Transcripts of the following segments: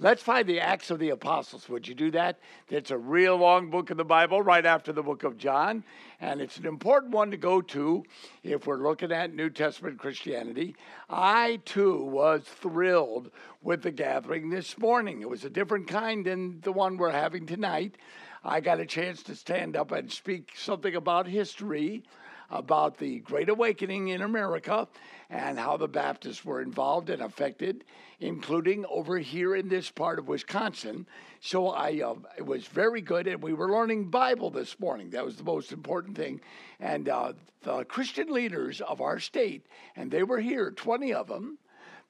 let's find the Acts of the Apostles. Would you do that? It's a real long book of the Bible, right after the book of John, and it's an important one to go to if we're looking at New Testament Christianity. I too was thrilled with the gathering this morning. It was a different kind than the one we're having tonight. I got a chance to stand up and speak something about history about the Great Awakening in America and how the Baptists were involved and affected, including over here in this part of Wisconsin. So I uh, it was very good, and we were learning Bible this morning. That was the most important thing. And uh, the Christian leaders of our state, and they were here, 20 of them,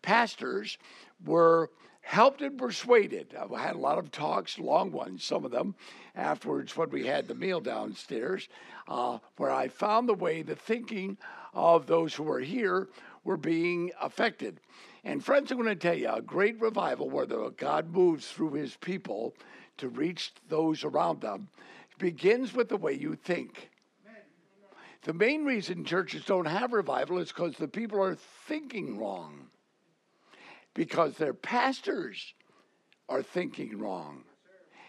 pastors, were helped and persuaded. I had a lot of talks, long ones, some of them, afterwards when we had the meal downstairs, uh, where I found the way the thinking of those who were here were being affected. And friends, I'm going to tell you a great revival where the, God moves through his people to reach those around them begins with the way you think. The main reason churches don't have revival is because the people are thinking wrong because their pastors are thinking wrong.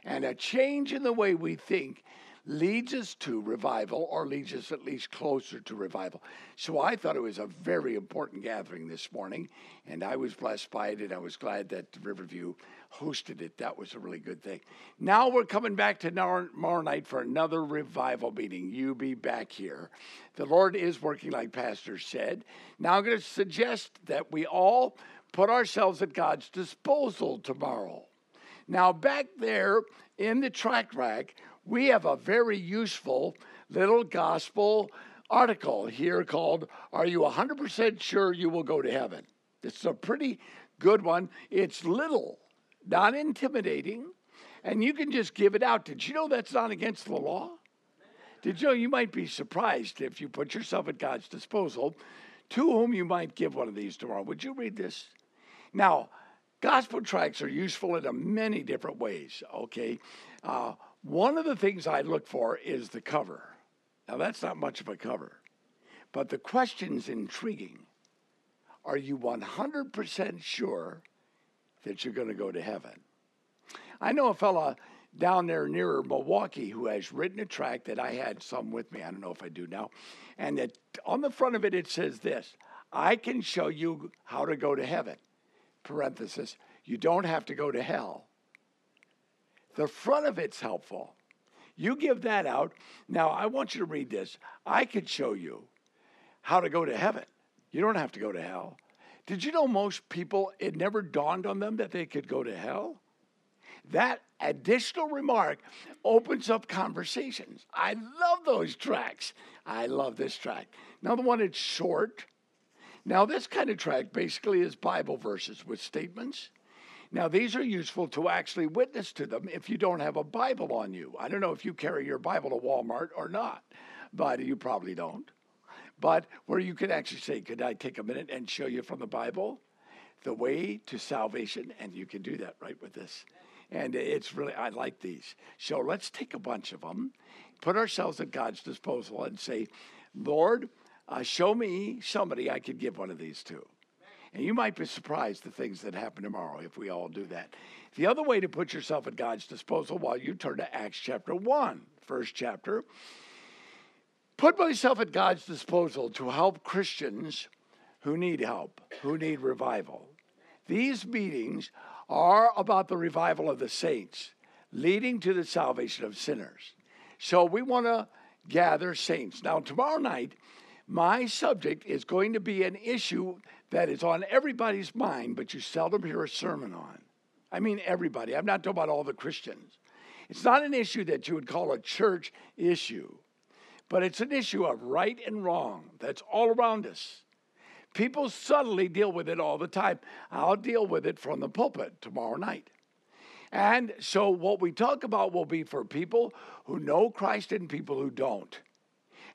And a change in the way we think leads us to revival or leads us at least closer to revival. So I thought it was a very important gathering this morning, and I was blessed by it, and I was glad that Riverview hosted it. That was a really good thing. Now we're coming back to tomorrow night for another revival meeting. You be back here. The Lord is working, like Pastor said. Now I'm going to suggest that we all put ourselves at God's disposal tomorrow. Now, back there in the track rack, we have a very useful little gospel article here called Are You 100% Sure You Will Go to Heaven? It's a pretty good one. It's little, not intimidating, and you can just give it out. Did you know that's not against the law? Did you know you might be surprised if you put yourself at God's disposal to whom you might give one of these tomorrow? Would you read this? Now, gospel tracts are useful in many different ways, okay? Uh, one of the things I look for is the cover. Now, that's not much of a cover, but the question's intriguing. Are you 100% sure that you're going to go to heaven? I know a fella down there nearer Milwaukee who has written a tract that I had some with me. I don't know if I do now. And it, on the front of it, it says this I can show you how to go to heaven parenthesis, you don't have to go to hell. The front of it's helpful. You give that out. Now, I want you to read this. I could show you how to go to heaven. You don't have to go to hell. Did you know most people, it never dawned on them that they could go to hell? That additional remark opens up conversations. I love those tracks. I love this track. Now, the one that's short, now, this kind of tract basically is Bible verses with statements. Now, these are useful to actually witness to them if you don't have a Bible on you. I don't know if you carry your Bible to Walmart or not, but you probably don't. But where you can actually say, Could I take a minute and show you from the Bible the way to salvation? And you can do that right with this. And it's really, I like these. So let's take a bunch of them, put ourselves at God's disposal, and say, Lord, uh, show me somebody I could give one of these to. And you might be surprised the things that happen tomorrow if we all do that. The other way to put yourself at God's disposal while you turn to Acts chapter 1, first chapter, put myself at God's disposal to help Christians who need help, who need revival. These meetings are about the revival of the saints, leading to the salvation of sinners. So we want to gather saints. Now, tomorrow night, my subject is going to be an issue that is on everybody's mind, but you seldom hear a sermon on. I mean, everybody. I'm not talking about all the Christians. It's not an issue that you would call a church issue, but it's an issue of right and wrong that's all around us. People subtly deal with it all the time. I'll deal with it from the pulpit tomorrow night. And so, what we talk about will be for people who know Christ and people who don't.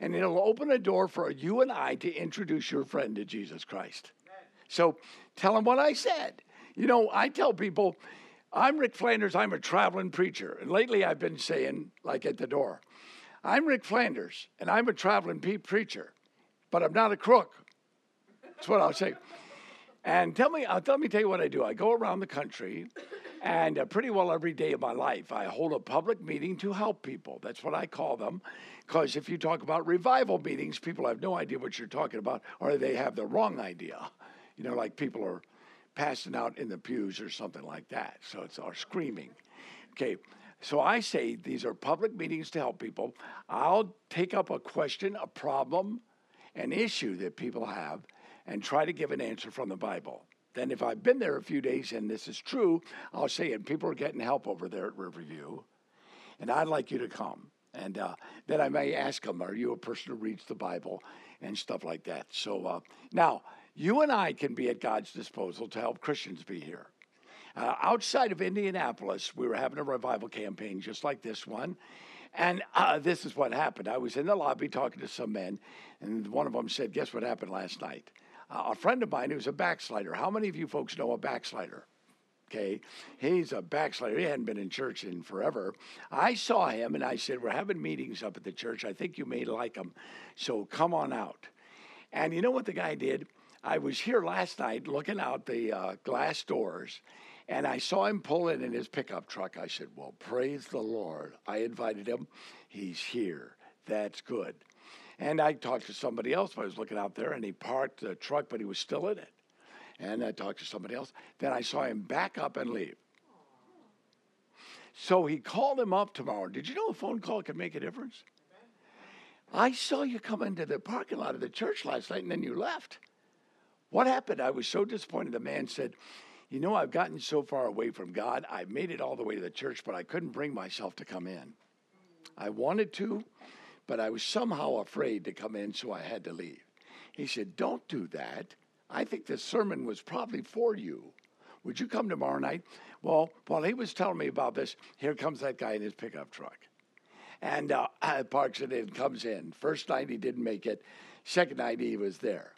And it'll open a door for you and I to introduce your friend to Jesus Christ. So, tell them what I said. You know, I tell people, I'm Rick Flanders, I'm a traveling preacher. And lately I've been saying, like at the door, I'm Rick Flanders, and I'm a traveling preacher, but I'm not a crook. That's what I'll say. And tell me, uh, let me tell you what I do. I go around the country, and uh, pretty well every day of my life, I hold a public meeting to help people. That's what I call them. Because if you talk about revival meetings, people have no idea what you're talking about, or they have the wrong idea. You know, like people are passing out in the pews or something like that. So it's our screaming. Okay. So I say these are public meetings to help people. I'll take up a question, a problem, an issue that people have, and try to give an answer from the Bible. Then, if I've been there a few days and this is true, I'll say, and people are getting help over there at Riverview, and I'd like you to come. And uh, then I may ask them, Are you a person who reads the Bible? and stuff like that. So uh, now, you and I can be at God's disposal to help Christians be here. Uh, outside of Indianapolis, we were having a revival campaign just like this one. And uh, this is what happened. I was in the lobby talking to some men, and one of them said, Guess what happened last night? Uh, a friend of mine who's a backslider. How many of you folks know a backslider? Okay, he's a backslider. He hadn't been in church in forever. I saw him and I said, We're having meetings up at the church. I think you may like them. So come on out. And you know what the guy did? I was here last night looking out the uh, glass doors and I saw him pull in in his pickup truck. I said, Well, praise the Lord. I invited him. He's here. That's good. And I talked to somebody else. I was looking out there and he parked the truck, but he was still in it. And I talked to somebody else. Then I saw him back up and leave. So he called him up tomorrow. Did you know a phone call can make a difference? I saw you come into the parking lot of the church last night and then you left. What happened? I was so disappointed. The man said, You know, I've gotten so far away from God. I made it all the way to the church, but I couldn't bring myself to come in. I wanted to, but I was somehow afraid to come in, so I had to leave. He said, Don't do that. I think this sermon was probably for you. Would you come tomorrow night? Well, while he was telling me about this, here comes that guy in his pickup truck. And uh, parks it in, comes in. First night he didn't make it. Second night he was there.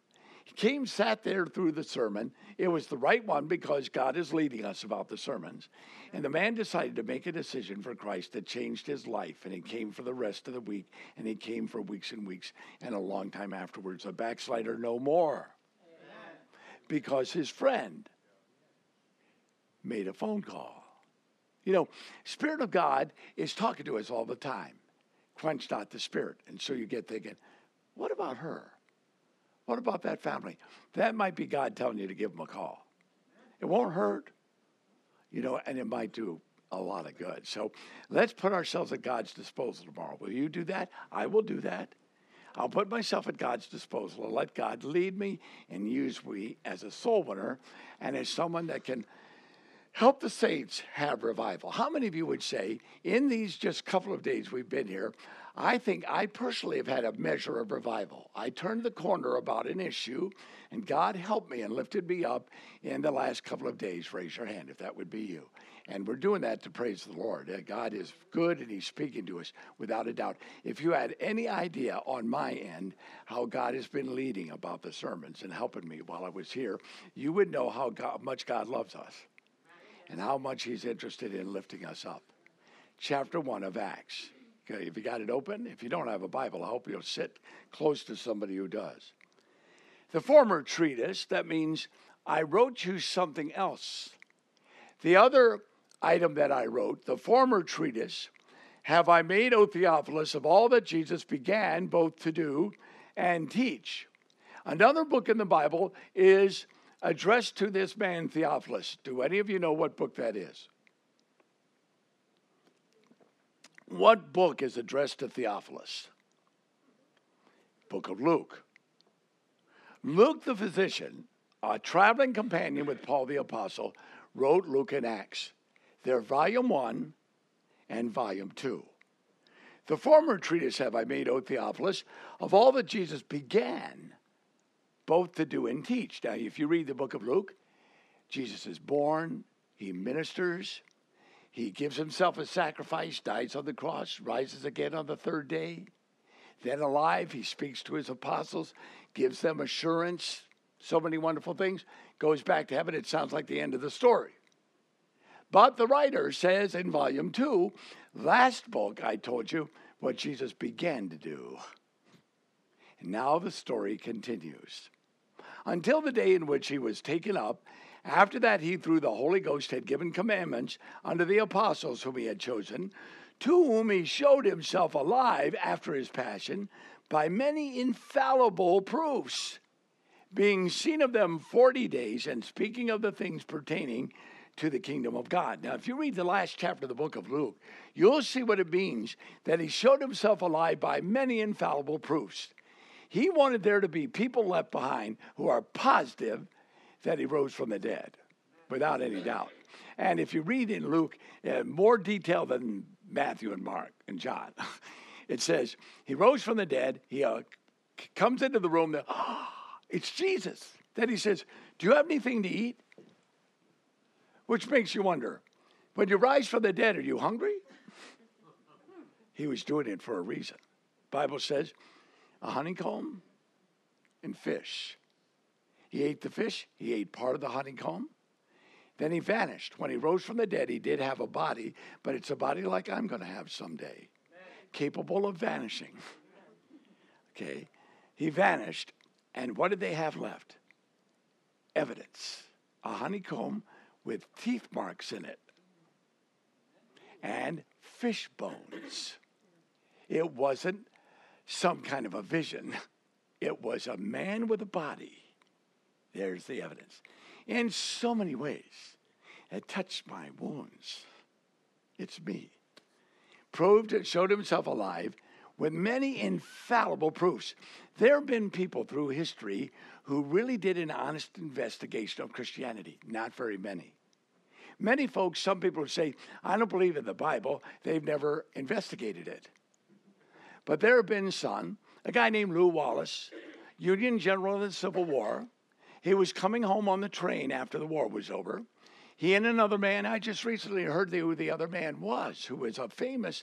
He came, sat there through the sermon. It was the right one because God is leading us about the sermons. And the man decided to make a decision for Christ that changed his life. And he came for the rest of the week. And he came for weeks and weeks and a long time afterwards. A backslider no more because his friend made a phone call. You know, Spirit of God is talking to us all the time. Quench not the Spirit. And so you get thinking, what about her? What about that family? That might be God telling you to give them a call. It won't hurt, you know, and it might do a lot of good. So let's put ourselves at God's disposal tomorrow. Will you do that? I will do that. I'll put myself at God's disposal and let God lead me and use me as a soul winner and as someone that can help the saints have revival. How many of you would say, in these just couple of days we've been here, I think I personally have had a measure of revival. I turned the corner about an issue, and God helped me and lifted me up in the last couple of days. Raise your hand if that would be you. And we're doing that to praise the Lord. Uh, God is good and He's speaking to us without a doubt. If you had any idea on my end how God has been leading about the sermons and helping me while I was here, you would know how God, much God loves us and how much He's interested in lifting us up. Chapter 1 of Acts. Okay, if you got it open, if you don't have a Bible, I hope you'll sit close to somebody who does. The former treatise, that means I wrote you something else. The other item that I wrote, the former treatise, have I made, O Theophilus, of all that Jesus began both to do and teach. Another book in the Bible is addressed to this man, Theophilus. Do any of you know what book that is? What book is addressed to Theophilus? Book of Luke. Luke the physician, a traveling companion with Paul the apostle, wrote Luke and Acts. They're volume one and volume two. The former treatise have I made, O Theophilus, of all that Jesus began both to do and teach. Now, if you read the book of Luke, Jesus is born, he ministers, He gives himself a sacrifice, dies on the cross, rises again on the third day. Then alive, he speaks to his apostles, gives them assurance, so many wonderful things, goes back to heaven. It sounds like the end of the story. But the writer says in volume two, last book, I told you what Jesus began to do. And now the story continues. Until the day in which he was taken up after that, he, through the Holy Ghost, had given commandments unto the apostles whom he had chosen, to whom he showed himself alive after his passion by many infallible proofs, being seen of them forty days, and speaking of the things pertaining to the kingdom of God. Now, if you read the last chapter of the book of Luke, you'll see what it means that he showed himself alive by many infallible proofs. He wanted there to be people left behind who are positive that he rose from the dead, without any doubt. And if you read in Luke, uh, more detail than Matthew and Mark and John, it says he rose from the dead. He uh, comes into the room. There, oh, it's Jesus. Then he says, "Do you have anything to eat?" Which makes you wonder, when you rise from the dead, are you hungry? He was doing it for a reason. Bible says, a honeycomb and fish he ate the fish, he ate part of the honeycomb. Then he vanished. When he rose from the dead, he did have a body, but it's a body like I'm going to have someday, capable of vanishing. Okay. He vanished, and what did they have left? Evidence. A honeycomb with teeth marks in it and fish bones. It wasn't some kind of a vision, it was a man with a body there's the evidence. In so many ways, it touched my wounds. It's me. Proved it, showed himself alive with many infallible proofs. There have been people through history who really did an honest investigation of Christianity. Not very many. Many folks, some people say, I don't believe in the Bible. They've never investigated it. But there have been some, a guy named Lew Wallace, Union General in the Civil War, he was coming home on the train after the war was over. He and another man, I just recently heard who the other man was, who was a famous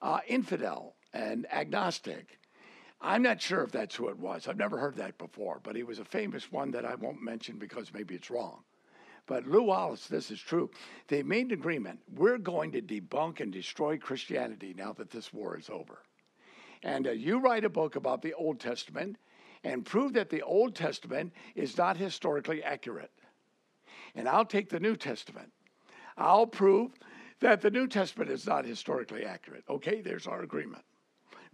uh, infidel and agnostic. I'm not sure if that's who it was. I've never heard that before, but he was a famous one that I won't mention because maybe it's wrong. But Lew Wallace, this is true. They made an agreement. We're going to debunk and destroy Christianity now that this war is over. And uh, you write a book about the Old Testament, and prove that the Old Testament is not historically accurate. And I'll take the New Testament. I'll prove that the New Testament is not historically accurate. Okay, there's our agreement.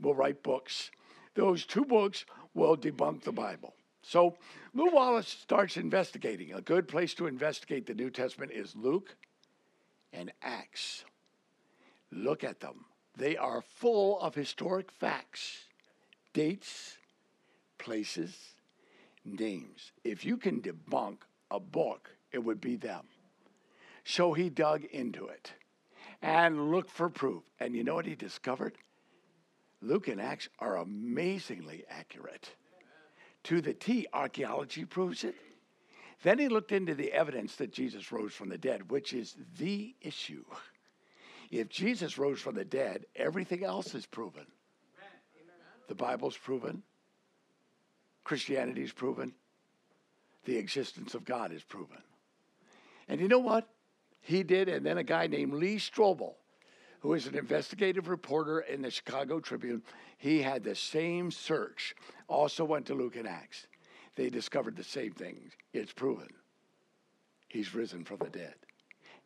We'll write books. Those two books will debunk the Bible. So Lew Wallace starts investigating. A good place to investigate the New Testament is Luke and Acts. Look at them. They are full of historic facts, dates, places, names. If you can debunk a book, it would be them. So he dug into it and looked for proof. And you know what he discovered? Luke and Acts are amazingly accurate. To the T, archaeology proves it. Then he looked into the evidence that Jesus rose from the dead, which is the issue. If Jesus rose from the dead, everything else is proven. The Bible's proven, Christianity's proven. The existence of God is proven. And you know what? He did, and then a guy named Lee Strobel, who is an investigative reporter in the Chicago Tribune, he had the same search, also went to Luke and Acts. They discovered the same thing. It's proven. He's risen from the dead.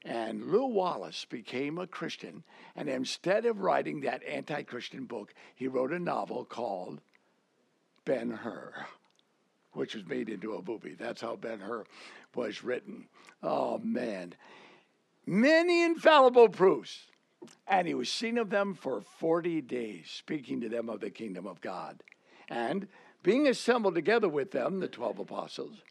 And Lew Wallace became a Christian, and instead of writing that anti Christian book, he wrote a novel called Ben Hur, which was made into a movie. That's how Ben Hur was written. Oh, man. Many infallible proofs. And he was seen of them for 40 days, speaking to them of the kingdom of God. And being assembled together with them, the 12 apostles,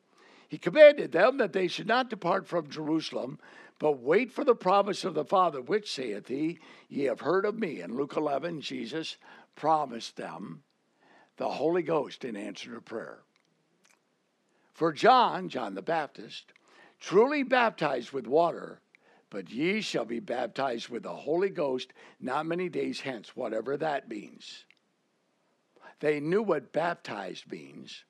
he commanded them that they should not depart from Jerusalem, but wait for the promise of the Father, which saith he, Ye have heard of me. In Luke 11, Jesus promised them the Holy Ghost in answer to prayer. For John, John the Baptist, truly baptized with water, But ye shall be baptized with the Holy Ghost not many days hence, whatever that means. They knew what baptized means.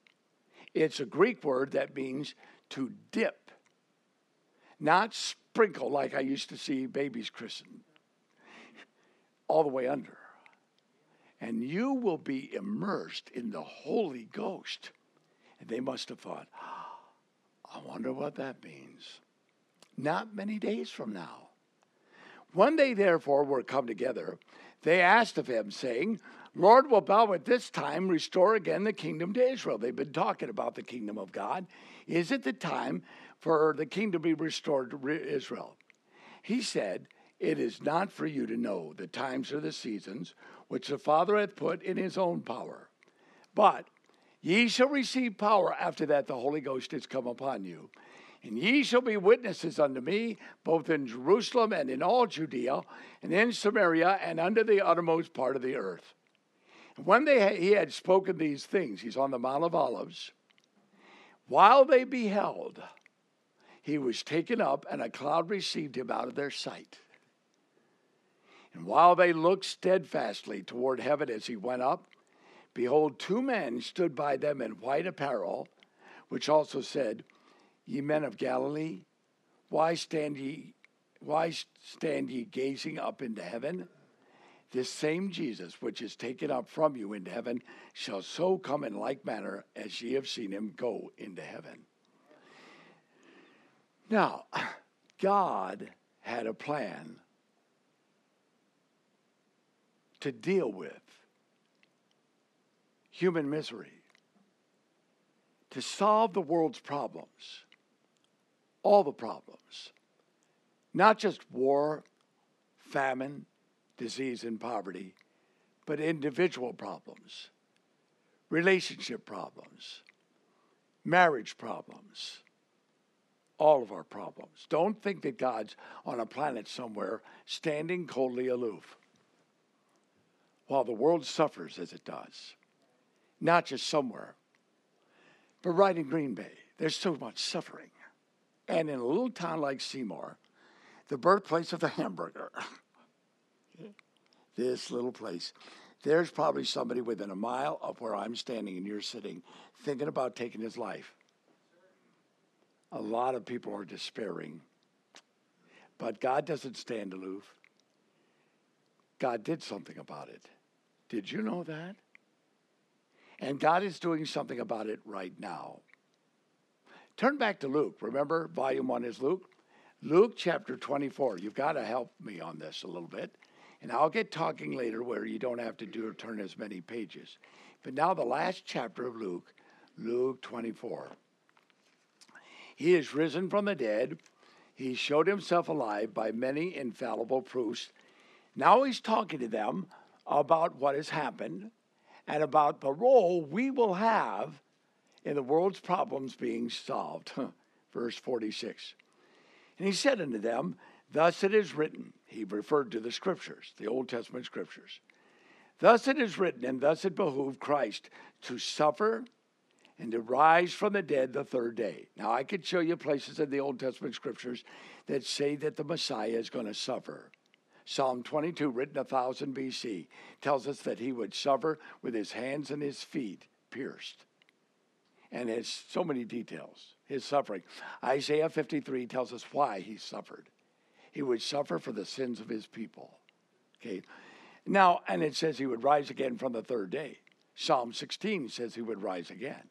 It's a Greek word that means to dip, not sprinkle like I used to see babies christened, all the way under. And you will be immersed in the Holy Ghost. And they must have thought, ah, I wonder what that means. Not many days from now. When they therefore were come together, they asked of him, saying, Lord, wilt thou at this time restore again the kingdom to Israel? They've been talking about the kingdom of God. Is it the time for the kingdom to be restored to Israel? He said, It is not for you to know the times or the seasons which the Father hath put in his own power. But ye shall receive power after that the Holy Ghost is come upon you. And ye shall be witnesses unto me, both in Jerusalem and in all Judea, and in Samaria, and unto the uttermost part of the earth. When they, he had spoken these things, he's on the Mount of Olives, while they beheld, he was taken up, and a cloud received him out of their sight. And while they looked steadfastly toward heaven as he went up, behold, two men stood by them in white apparel, which also said, Ye men of Galilee, why stand ye why stand ye gazing up into heaven? This same Jesus, which is taken up from you into heaven, shall so come in like manner as ye have seen him go into heaven. Now, God had a plan to deal with human misery, to solve the world's problems, all the problems, not just war, famine, disease, and poverty, but individual problems, relationship problems, marriage problems, all of our problems. Don't think that God's on a planet somewhere standing coldly aloof while the world suffers as it does. Not just somewhere, but right in Green Bay. There's so much suffering. And in a little town like Seymour, the birthplace of the hamburger. this little place. There's probably somebody within a mile of where I'm standing and you're sitting thinking about taking his life. A lot of people are despairing. But God doesn't stand aloof. God did something about it. Did you know that? And God is doing something about it right now. Turn back to Luke. Remember, volume one is Luke? Luke chapter 24. You've got to help me on this a little bit. And I'll get talking later where you don't have to do or turn as many pages. But now, the last chapter of Luke, Luke 24. He is risen from the dead. He showed himself alive by many infallible proofs. Now he's talking to them about what has happened and about the role we will have in the world's problems being solved. Verse 46. And he said unto them, Thus it is written, he referred to the scriptures, the Old Testament scriptures. Thus it is written, and thus it behooved Christ to suffer and to rise from the dead the third day. Now, I could show you places in the Old Testament scriptures that say that the Messiah is going to suffer. Psalm 22, written 1000 BC, tells us that he would suffer with his hands and his feet pierced. And it's so many details, his suffering. Isaiah 53 tells us why he suffered he would suffer for the sins of his people. Okay. Now, and it says he would rise again from the third day. Psalm 16 says he would rise again.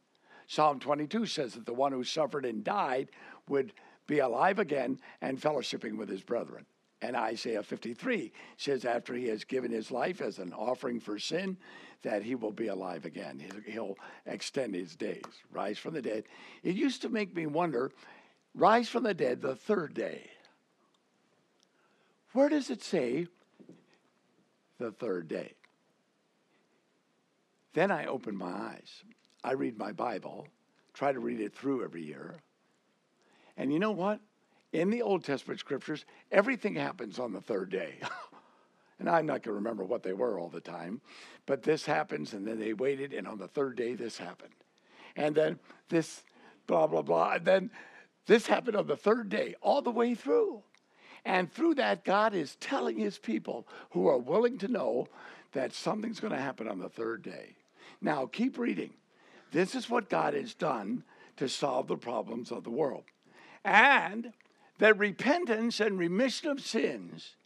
Psalm 22 says that the one who suffered and died would be alive again and fellowshipping with his brethren. And Isaiah 53 says after he has given his life as an offering for sin, that he will be alive again. He'll extend his days, rise from the dead. It used to make me wonder rise from the dead the third day. Where does it say the third day? Then I open my eyes. I read my Bible, try to read it through every year. And you know what? In the Old Testament scriptures, everything happens on the third day. and I'm not going to remember what they were all the time, but this happens, and then they waited, and on the third day, this happened. And then this, blah, blah, blah. And then this happened on the third day, all the way through. And through that, God is telling his people who are willing to know that something's going to happen on the third day. Now, keep reading. This is what God has done to solve the problems of the world. And that repentance and remission of sins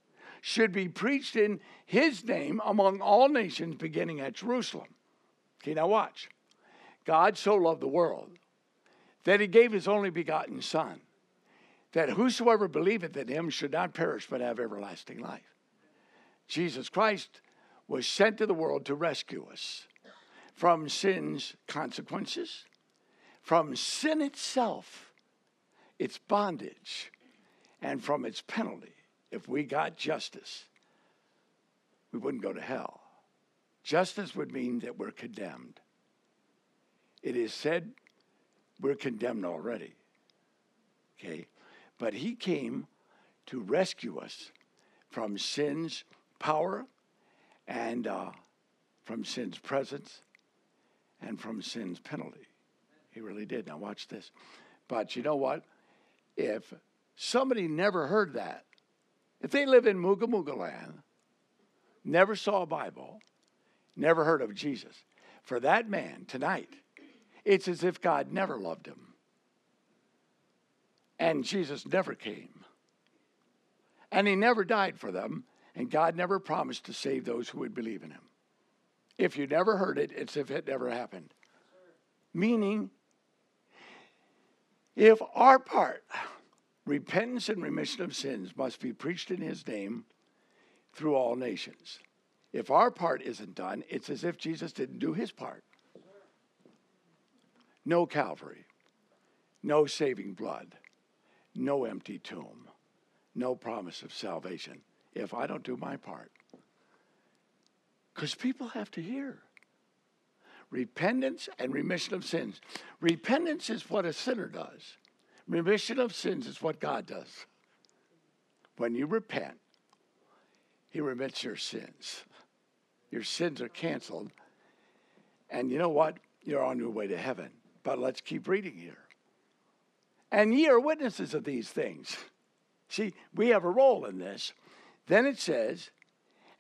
should be preached in his name among all nations, beginning at Jerusalem. Okay, now watch. God so loved the world that he gave his only begotten Son, that whosoever believeth in him should not perish but have everlasting life. Jesus Christ was sent to the world to rescue us from sin's consequences, from sin itself, its bondage, and from its penalty. If we got justice, we wouldn't go to hell. Justice would mean that we're condemned. It is said we're condemned already. Okay? But he came to rescue us from sin's power and uh, from sin's presence and from sin's penalty. He really did. Now, watch this. But you know what? If somebody never heard that, if they live in Muga land, never saw a Bible, never heard of Jesus, for that man tonight, it's as if God never loved him. And Jesus never came. And he never died for them, and God never promised to save those who would believe in him. If you never heard it, it's if it never happened. Meaning, if our part, repentance and remission of sins, must be preached in his name through all nations. If our part isn't done, it's as if Jesus didn't do his part. No Calvary, no saving blood, no empty tomb, no promise of salvation if I don't do my part. Because people have to hear repentance and remission of sins. Repentance is what a sinner does, remission of sins is what God does. When you repent, He remits your sins. Your sins are canceled. And you know what? You're on your way to heaven. But let's keep reading here. And ye are witnesses of these things. See, we have a role in this. Then it says,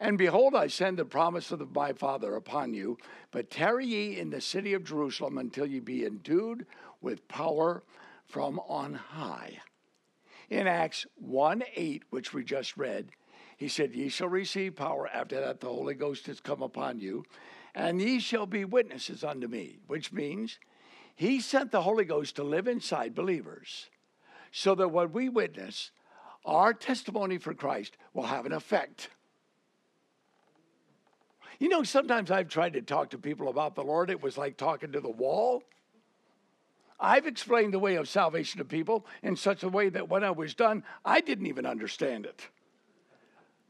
And behold, I send the promise of my Father upon you, but tarry ye in the city of Jerusalem until ye be endued with power from on high. In Acts 1 8, which we just read, he said, Ye shall receive power after that the Holy Ghost has come upon you, and ye shall be witnesses unto me, which means he sent the Holy Ghost to live inside believers so that what we witness, our testimony for Christ will have an effect. You know, sometimes I've tried to talk to people about the Lord, it was like talking to the wall. I've explained the way of salvation to people in such a way that when I was done, I didn't even understand it.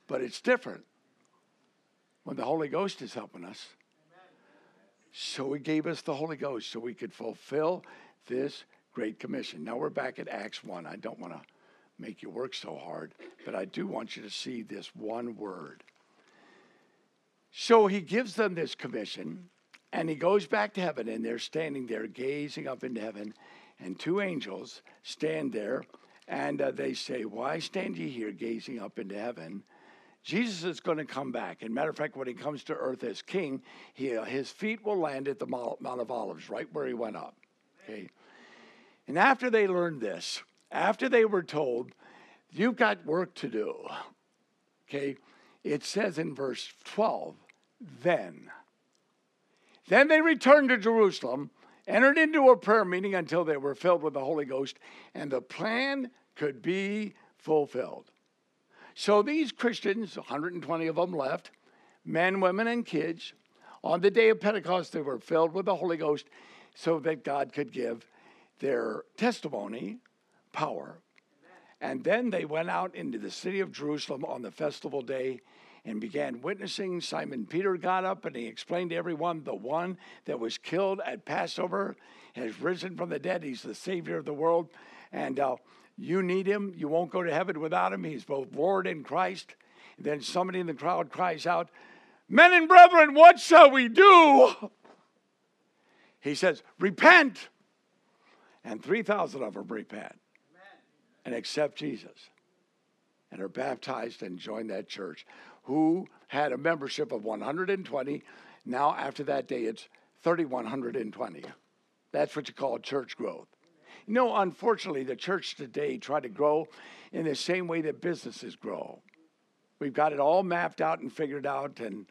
But it's different when the Holy Ghost is helping us. So he gave us the Holy Ghost so we could fulfill this great commission. Now we're back at Acts 1. I don't want to make you work so hard, but I do want you to see this one word. So he gives them this commission, and he goes back to heaven, and they're standing there gazing up into heaven, and two angels stand there, and uh, they say, Why stand ye here gazing up into heaven? Jesus is going to come back. And matter of fact, when he comes to earth as king, he, uh, his feet will land at the Mount of Olives, right where he went up. Okay. And after they learned this, after they were told, you've got work to do, okay, it says in verse 12, then. Then they returned to Jerusalem, entered into a prayer meeting until they were filled with the Holy Ghost, and the plan could be fulfilled. So these Christians, 120 of them left, men, women, and kids, on the day of Pentecost, they were filled with the Holy Ghost so that God could give their testimony power. And then they went out into the city of Jerusalem on the festival day and began witnessing. Simon Peter got up and he explained to everyone the one that was killed at Passover has risen from the dead. He's the Savior of the world. And uh, you need him. You won't go to heaven without him. He's both Lord and Christ. And then somebody in the crowd cries out, Men and brethren, what shall we do? He says, Repent. And 3,000 of them repent and accept Jesus. and are baptized and join that church who had a membership of 120. Now, after that day, it's 3,120. That's what you call church growth. You know, unfortunately, the church today try to grow in the same way that businesses grow. We've got it all mapped out and figured out and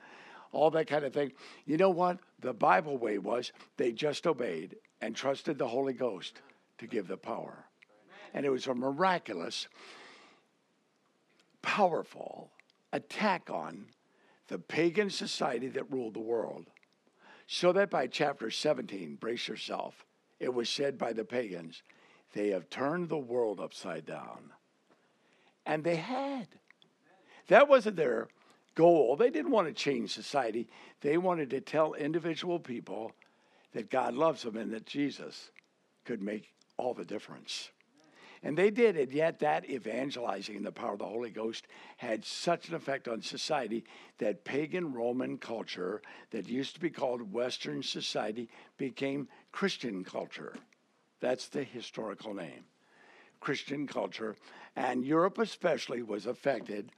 all that kind of thing. You know what? The Bible way was they just obeyed and trusted the Holy Ghost to give the power. And it was a miraculous, powerful attack on the pagan society that ruled the world. So that by chapter 17, brace yourself, it was said by the pagans, they have turned the world upside down. And they had. That wasn't their goal. They didn't want to change society. They wanted to tell individual people that God loves them and that Jesus could make all the difference. And they did, and yet that evangelizing in the power of the Holy Ghost had such an effect on society that pagan Roman culture, that used to be called Western society, became Christian culture. That's the historical name. Christian culture. And Europe, especially, was affected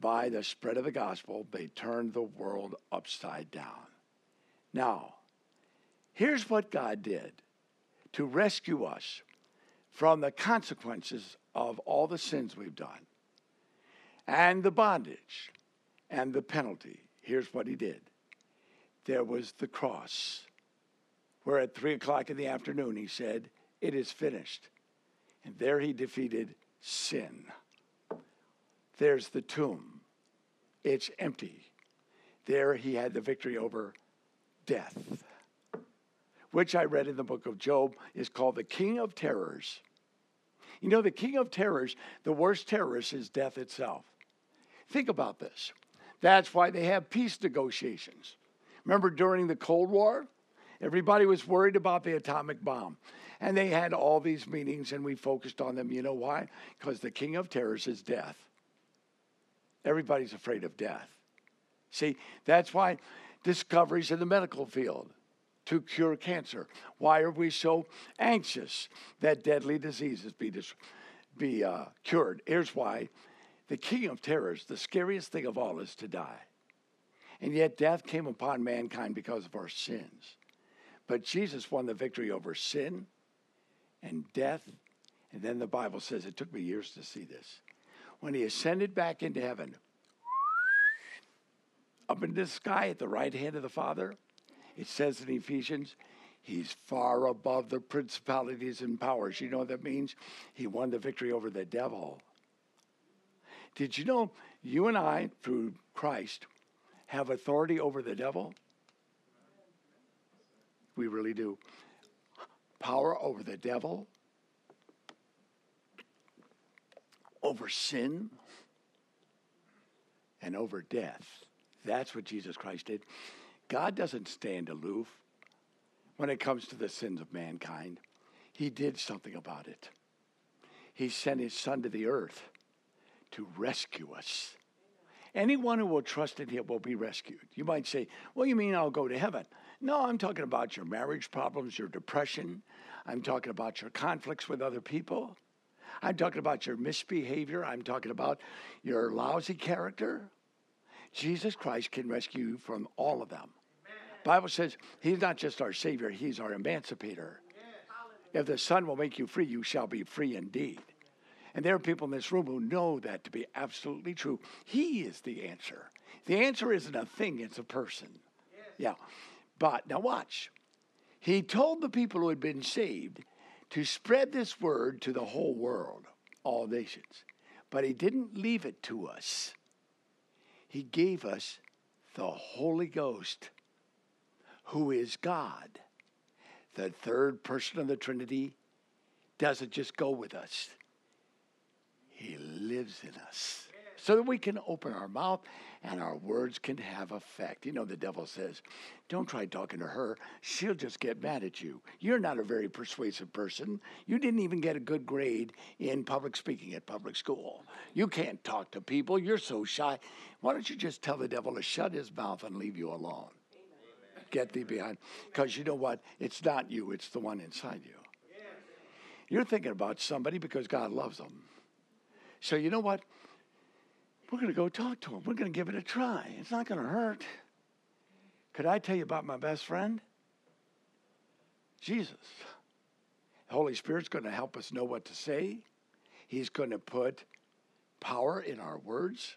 by the spread of the gospel. They turned the world upside down. Now, here's what God did to rescue us from the consequences of all the sins we've done and the bondage and the penalty. Here's what he did there was the cross, where at three o'clock in the afternoon he said, It is finished. And there he defeated sin. There's the tomb, it's empty. There he had the victory over death which I read in the book of Job, is called the King of Terrors. You know, the King of Terrors, the worst terrorist is death itself. Think about this. That's why they have peace negotiations. Remember during the Cold War? Everybody was worried about the atomic bomb. And they had all these meetings and we focused on them. You know why? Because the king of terrors is death. Everybody's afraid of death. See, that's why discoveries in the medical field to cure cancer? Why are we so anxious that deadly diseases be, dis- be uh, cured? Here's why the king of terrors, the scariest thing of all, is to die. And yet, death came upon mankind because of our sins. But Jesus won the victory over sin and death. And then the Bible says, it took me years to see this. When he ascended back into heaven, up in the sky at the right hand of the Father, it says in Ephesians, he's far above the principalities and powers. You know what that means? He won the victory over the devil. Did you know you and I, through Christ, have authority over the devil? We really do. Power over the devil, over sin, and over death. That's what Jesus Christ did. God doesn't stand aloof when it comes to the sins of mankind. He did something about it. He sent his son to the earth to rescue us. Anyone who will trust in him will be rescued. You might say, Well, you mean I'll go to heaven? No, I'm talking about your marriage problems, your depression. I'm talking about your conflicts with other people. I'm talking about your misbehavior. I'm talking about your lousy character. Jesus Christ can rescue you from all of them. Bible says he's not just our savior, he's our emancipator. If the Son will make you free, you shall be free indeed. And there are people in this room who know that to be absolutely true. He is the answer. The answer isn't a thing, it's a person. Yeah. But now watch. He told the people who had been saved to spread this word to the whole world, all nations. But he didn't leave it to us. He gave us the Holy Ghost who is God. The third person of the Trinity doesn't just go with us, He lives in us. So that we can open our mouth and our words can have effect. You know, the devil says, Don't try talking to her. She'll just get mad at you. You're not a very persuasive person. You didn't even get a good grade in public speaking at public school. You can't talk to people. You're so shy. Why don't you just tell the devil to shut his mouth and leave you alone? Get thee behind. Because you know what? It's not you, it's the one inside you. You're thinking about somebody because God loves them. So you know what? We're going to go talk to him. We're going to give it a try. It's not going to hurt. Could I tell you about my best friend? Jesus. The Holy Spirit's going to help us know what to say. He's going to put power in our words.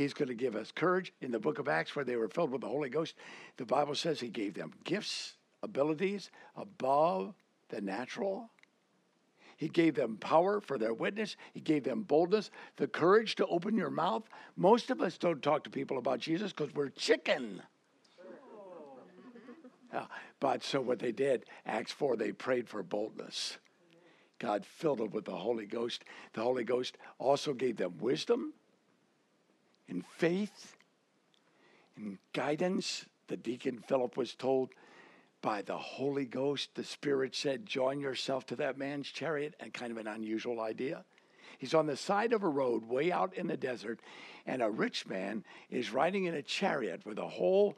He's going to give us courage. In the book of Acts, where they were filled with the Holy Ghost, the Bible says He gave them gifts, abilities above the natural. He gave them power for their witness. He gave them boldness, the courage to open your mouth. Most of us don't talk to people about Jesus because we're chicken. But so what they did, Acts 4, they prayed for boldness. God filled them with the Holy Ghost. The Holy Ghost also gave them wisdom and faith and guidance. The deacon Philip was told by the Holy Ghost, the Spirit said, Join yourself to that man's chariot, and kind of an unusual idea. He's on the side of a road way out in the desert, and a rich man is riding in a chariot with a whole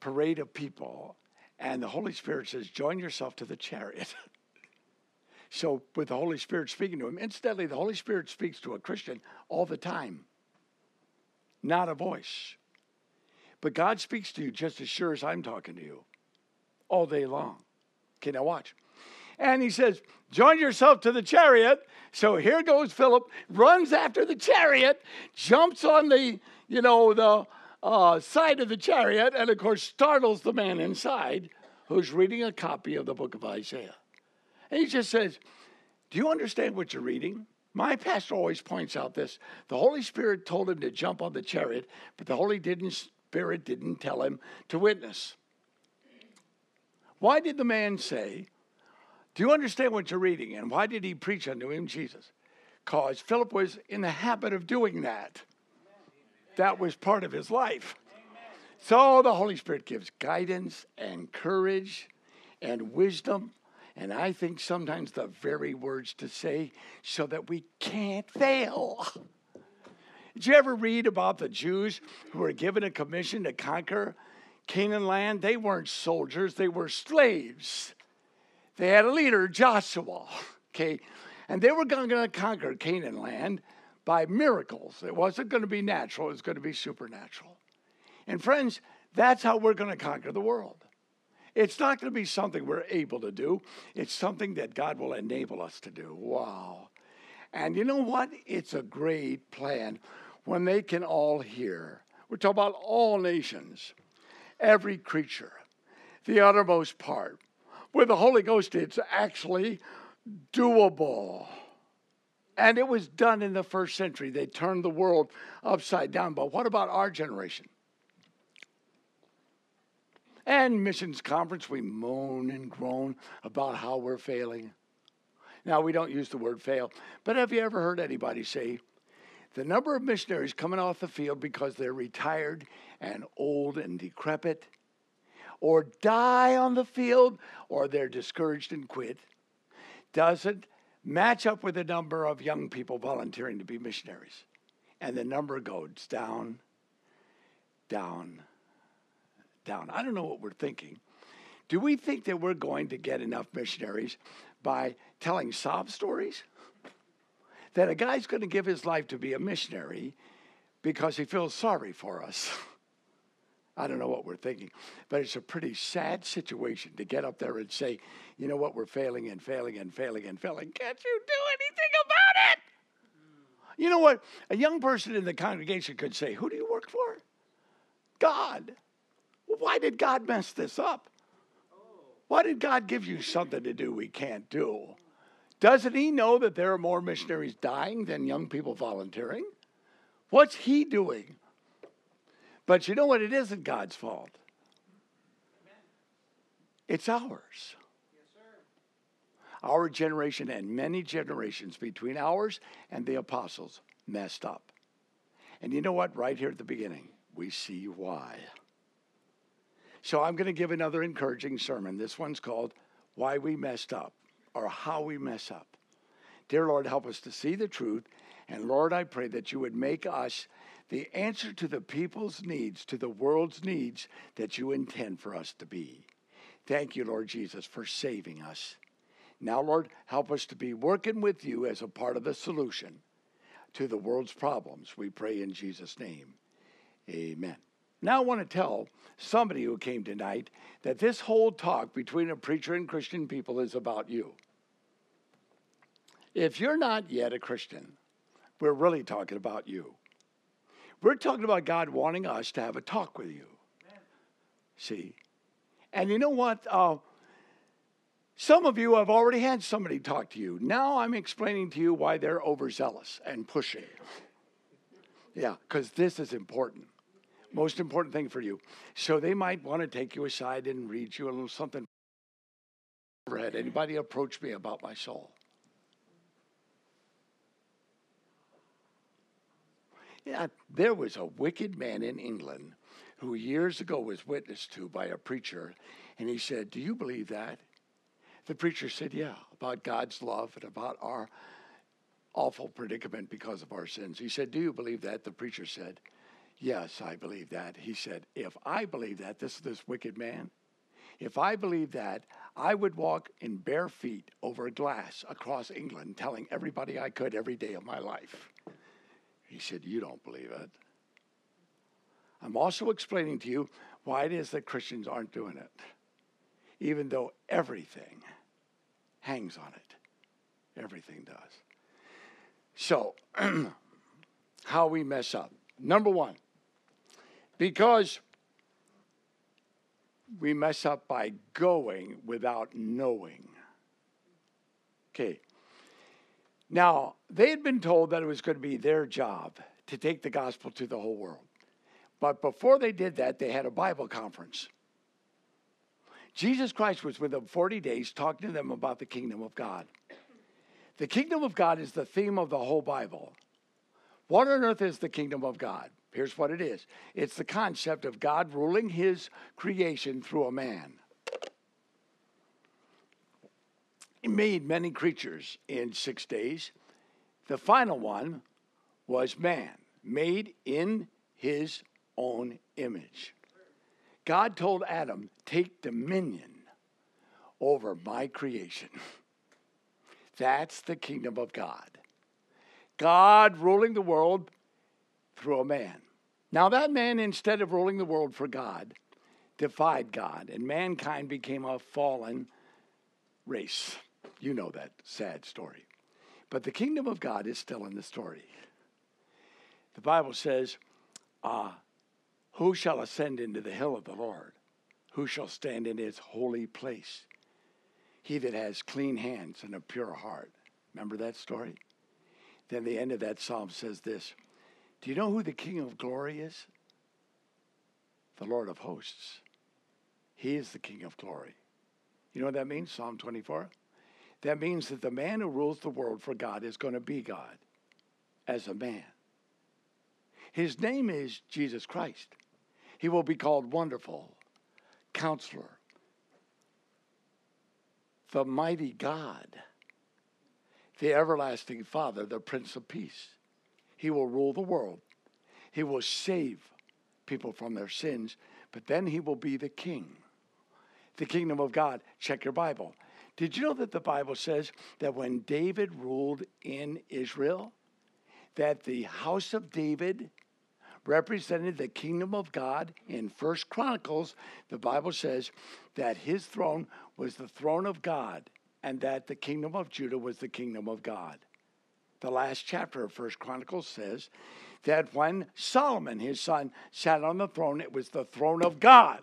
parade of people. And the Holy Spirit says, Join yourself to the chariot. so, with the Holy Spirit speaking to him, incidentally, the Holy Spirit speaks to a Christian all the time, not a voice. But God speaks to you just as sure as I'm talking to you all day long. Okay, now watch. And he says, Join yourself to the chariot. So here goes Philip, runs after the chariot, jumps on the, you know, the uh, side of the chariot, and of course startles the man inside who's reading a copy of the book of Isaiah. And he just says, Do you understand what you're reading? My pastor always points out this. The Holy Spirit told him to jump on the chariot, but the Holy Spirit didn't tell him to witness. Why did the man say, Do you understand what you're reading? And why did he preach unto him Jesus? Because Philip was in the habit of doing that. That was part of his life. So the Holy Spirit gives guidance and courage and wisdom. And I think sometimes the very words to say so that we can't fail. Did you ever read about the Jews who were given a commission to conquer Canaan land, they weren't soldiers, they were slaves. They had a leader, Joshua, okay? And they were going to conquer Canaan land by miracles. It wasn't going to be natural, it was going to be supernatural. And friends, that's how we're going to conquer the world. It's not going to be something we're able to do, it's something that God will enable us to do. Wow. And you know what? It's a great plan when they can all hear. We're talking about all nations every creature, the uttermost part. With the Holy Ghost, it's actually doable. And it was done in the first century. They turned the world upside down. But what about our generation? And missions conference, we moan and groan about how we're failing. Now, we don't use the word fail, but have you ever heard anybody say, the number of missionaries coming off the field because they're retired and old and decrepit, or die on the field, or they're discouraged and quit, doesn't match up with the number of young people volunteering to be missionaries. And the number goes down, down, down. I don't know what we're thinking. Do we think that we're going to get enough missionaries by telling sob stories? that a guy's going to give his life to be a missionary because he feels sorry for us. I don't know what we're thinking, but it's a pretty sad situation to get up there and say, you know what, we're failing and failing and failing and failing. Can't you do anything about it? You know what? A young person in the congregation could say, Who do you work for? God. Why did God mess this up? Why did God give you something to do we can't do? Doesn't he know that there are more missionaries dying than young people volunteering? What's he doing? But you know what? It isn't God's fault. It's ours. Our generation and many generations between ours and the apostles messed up. And you know what? Right here at the beginning, we see why. So I'm going to give another encouraging sermon. This one's called Why We Messed Up or how we mess up. Dear Lord, help us to see the truth. And Lord, I pray that you would make us the answer to the people's needs, to the world's needs that you intend for us to be. Thank you, Lord Jesus, for saving us. Now, Lord, help us to be working with you as a part of the solution to the world's problems. We pray in Jesus' name. Amen. Now, I want to tell somebody who came tonight that this whole talk between a preacher and Christian people is about you. If you're not yet a Christian, we're really talking about you. We're talking about God wanting us to have a talk with you. See? And you know what? Uh, some of you have already had somebody talk to you. Now I'm explaining to you why they're overzealous and pushing. Yeah, because this is important. Most important thing for you. So they might want to take you aside and read you a little something. Never had anybody approach me about my soul. Yeah, there was a wicked man in England who years ago was witnessed to by a preacher, and he said, Do you believe that? The preacher said, Yeah, about God's love and about our awful predicament because of our sins. He said, Do you believe that? The preacher said, Yes, I believe that. He said, If I believe that, this this wicked man, if I believe that, I would walk in bare feet over glass across England telling everybody I could every day of my life. He said, You don't believe it. I'm also explaining to you why it is that Christians aren't doing it, even though everything hangs on it. Everything does. So, how we mess up. Number one, because we mess up by going without knowing. Okay. Now, they had been told that it was going to be their job to take the gospel to the whole world. But before they did that, they had a Bible conference. Jesus Christ was with them 40 days talking to them about the kingdom of God. The kingdom of God is the theme of the whole Bible. What on earth is the kingdom of God? Here's what it is it's the concept of God ruling his creation through a man. He made many creatures in six days. The final one was man, made in his own image. God told Adam, Take dominion over my creation. That's the kingdom of God. God ruling the world through a man. Now, that man, instead of ruling the world for God, defied God, and mankind became a fallen race. You know that sad story. But the kingdom of God is still in the story. The Bible says, uh, Who shall ascend into the hill of the Lord? Who shall stand in his holy place? He that has clean hands and a pure heart. Remember that story? Then the end of that psalm says this Do you know who the King of glory is? The Lord of hosts. He is the King of glory. You know what that means? Psalm 24? That means that the man who rules the world for God is going to be God as a man. His name is Jesus Christ. He will be called Wonderful, Counselor, the Mighty God, the Everlasting Father, the Prince of Peace. He will rule the world. He will save people from their sins, but then he will be the king. The kingdom of God. Check your Bible. Did you know that the Bible says that when David ruled in Israel, that the house of David represented the kingdom of God in First Chronicles, the Bible says that his throne was the throne of God and that the kingdom of Judah was the kingdom of God. The last chapter of First Chronicles says that when Solomon, his son, sat on the throne, it was the throne of God.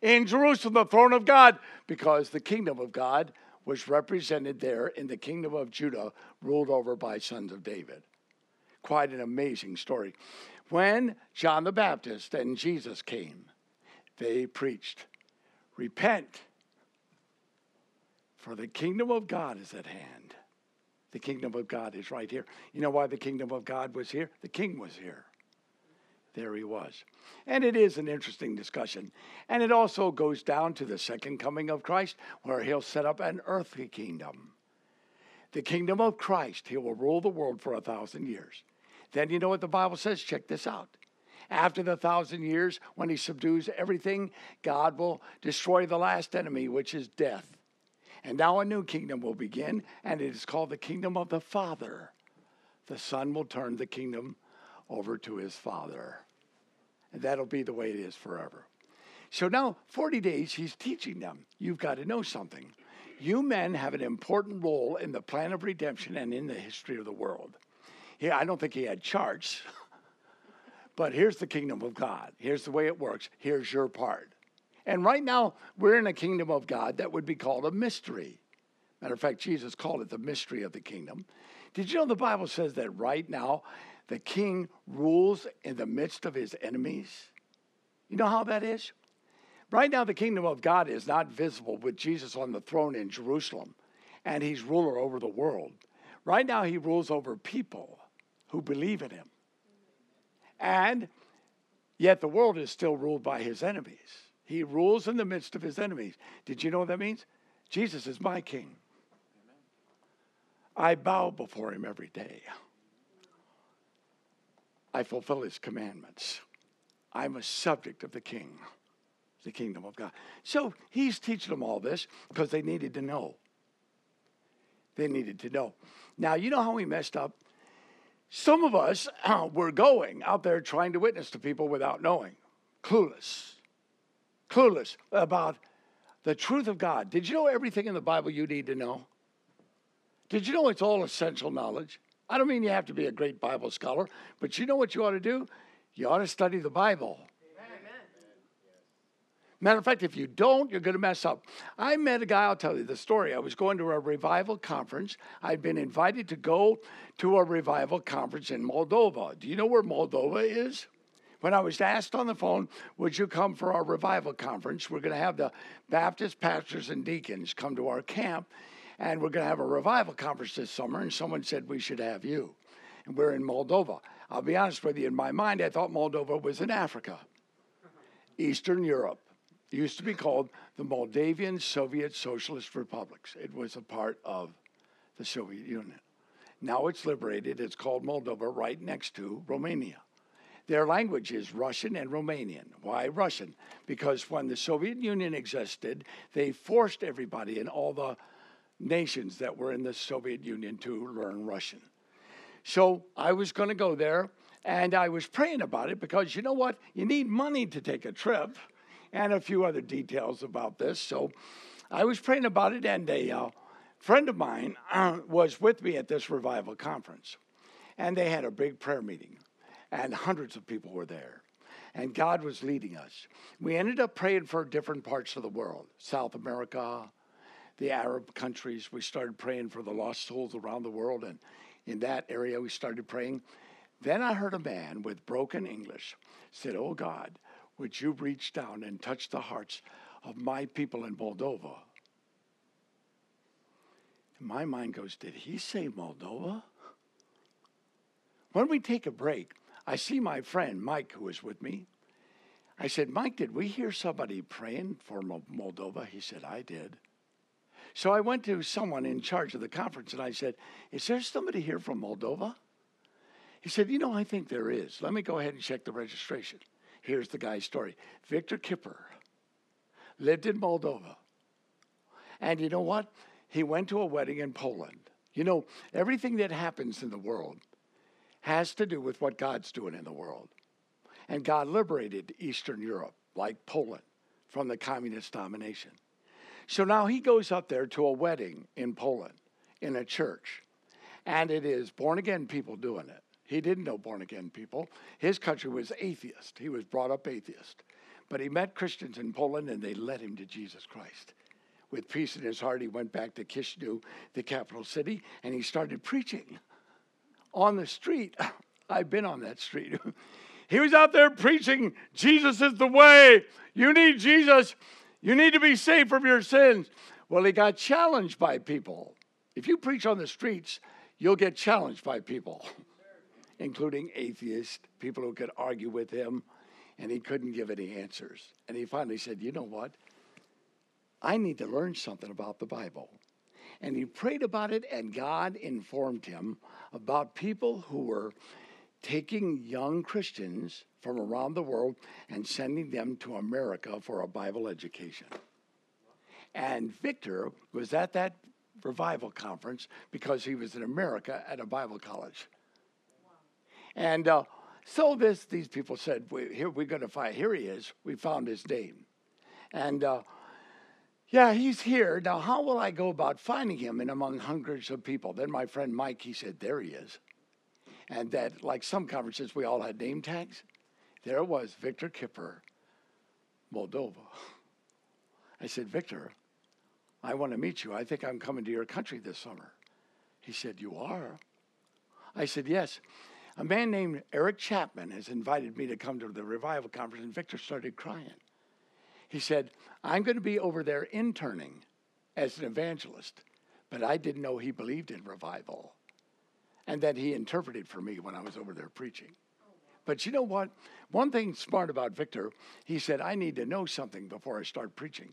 In Jerusalem, the throne of God, because the kingdom of God was represented there in the kingdom of Judah, ruled over by sons of David. Quite an amazing story. When John the Baptist and Jesus came, they preached, Repent, for the kingdom of God is at hand. The kingdom of God is right here. You know why the kingdom of God was here? The king was here. There he was. And it is an interesting discussion. And it also goes down to the second coming of Christ, where he'll set up an earthly kingdom. The kingdom of Christ, he will rule the world for a thousand years. Then you know what the Bible says? Check this out. After the thousand years, when he subdues everything, God will destroy the last enemy, which is death. And now a new kingdom will begin, and it is called the kingdom of the Father, the Son will turn the kingdom over to his Father. And that'll be the way it is forever. So now, 40 days, he's teaching them. You've got to know something. You men have an important role in the plan of redemption and in the history of the world. I don't think he had charts, but here's the kingdom of God. Here's the way it works. Here's your part. And right now, we're in a kingdom of God that would be called a mystery. Matter of fact, Jesus called it the mystery of the kingdom. Did you know the Bible says that right now the king rules in the midst of his enemies? You know how that is? Right now, the kingdom of God is not visible with Jesus on the throne in Jerusalem, and he's ruler over the world. Right now, he rules over people who believe in him. And yet, the world is still ruled by his enemies. He rules in the midst of his enemies. Did you know what that means? Jesus is my king. I bow before him every day. I fulfill his commandments. I'm a subject of the king the kingdom of God. So he's teaching them all this because they needed to know. They needed to know. Now, you know how we messed up? Some of us uh, were going out there trying to witness to people without knowing, clueless, clueless about the truth of God. Did you know everything in the Bible you need to know? Did you know it's all essential knowledge? I don't mean you have to be a great Bible scholar, but you know what you ought to do? You ought to study the Bible. Matter of fact, if you don't, you're going to mess up. I met a guy, I'll tell you the story. I was going to a revival conference. I'd been invited to go to a revival conference in Moldova. Do you know where Moldova is? When I was asked on the phone, Would you come for our revival conference? We're going to have the Baptist pastors and deacons come to our camp, and we're going to have a revival conference this summer. And someone said, We should have you. And we're in Moldova. I'll be honest with you, in my mind, I thought Moldova was in Africa, Eastern Europe. It used to be called the Moldavian Soviet Socialist Republics. It was a part of the Soviet Union. Now it's liberated. It's called Moldova, right next to Romania. Their language is Russian and Romanian. Why Russian? Because when the Soviet Union existed, they forced everybody in all the nations that were in the Soviet Union to learn Russian. So I was going to go there, and I was praying about it because you know what? You need money to take a trip and a few other details about this. So I was praying about it, and a uh, friend of mine uh, was with me at this revival conference. And they had a big prayer meeting, and hundreds of people were there. And God was leading us. We ended up praying for different parts of the world South America, the Arab countries. We started praying for the lost souls around the world. And in that area, we started praying. Then I heard a man with broken English said, Oh God, would you reach down and touch the hearts of my people in Moldova? My mind goes, Did he say Moldova? When we take a break, I see my friend Mike, who was with me. I said, Mike, did we hear somebody praying for Moldova? He said, I did. So I went to someone in charge of the conference and I said, Is there somebody here from Moldova? He said, You know, I think there is. Let me go ahead and check the registration. Here's the guy's story Victor Kipper lived in Moldova. And you know what? He went to a wedding in Poland. You know, everything that happens in the world has to do with what God's doing in the world. And God liberated Eastern Europe, like Poland, from the communist domination. So now he goes up there to a wedding in Poland, in a church, and it is born again people doing it. He didn't know born again people. His country was atheist. He was brought up atheist. But he met Christians in Poland and they led him to Jesus Christ. With peace in his heart, he went back to Chisinau, the capital city, and he started preaching on the street. I've been on that street. he was out there preaching Jesus is the way. You need Jesus. You need to be saved from your sins. Well, he got challenged by people. If you preach on the streets, you'll get challenged by people. including atheists, people who could argue with him, and he couldn't give any answers. And he finally said, You know what? I need to learn something about the Bible. And he prayed about it, and God informed him about people who were taking young Christians from around the world and sending them to America for a Bible education. And Victor was at that revival conference because he was in America at a Bible college. And uh, so this, these people said, we, here we're going to find, here he is. We found his name. And uh, yeah, he's here. Now, how will I go about finding him in among hundreds of people? Then my friend Mike, he said, there he is. And that, like some conferences, we all had name tags. There was Victor Kipper, Moldova. I said, Victor, I want to meet you. I think I'm coming to your country this summer. He said, You are? I said, Yes. A man named Eric Chapman has invited me to come to the revival conference, and Victor started crying. He said, I'm going to be over there interning as an evangelist, but I didn't know he believed in revival. And then he interpreted for me when I was over there preaching. But you know what? One thing smart about Victor, he said, I need to know something before I start preaching.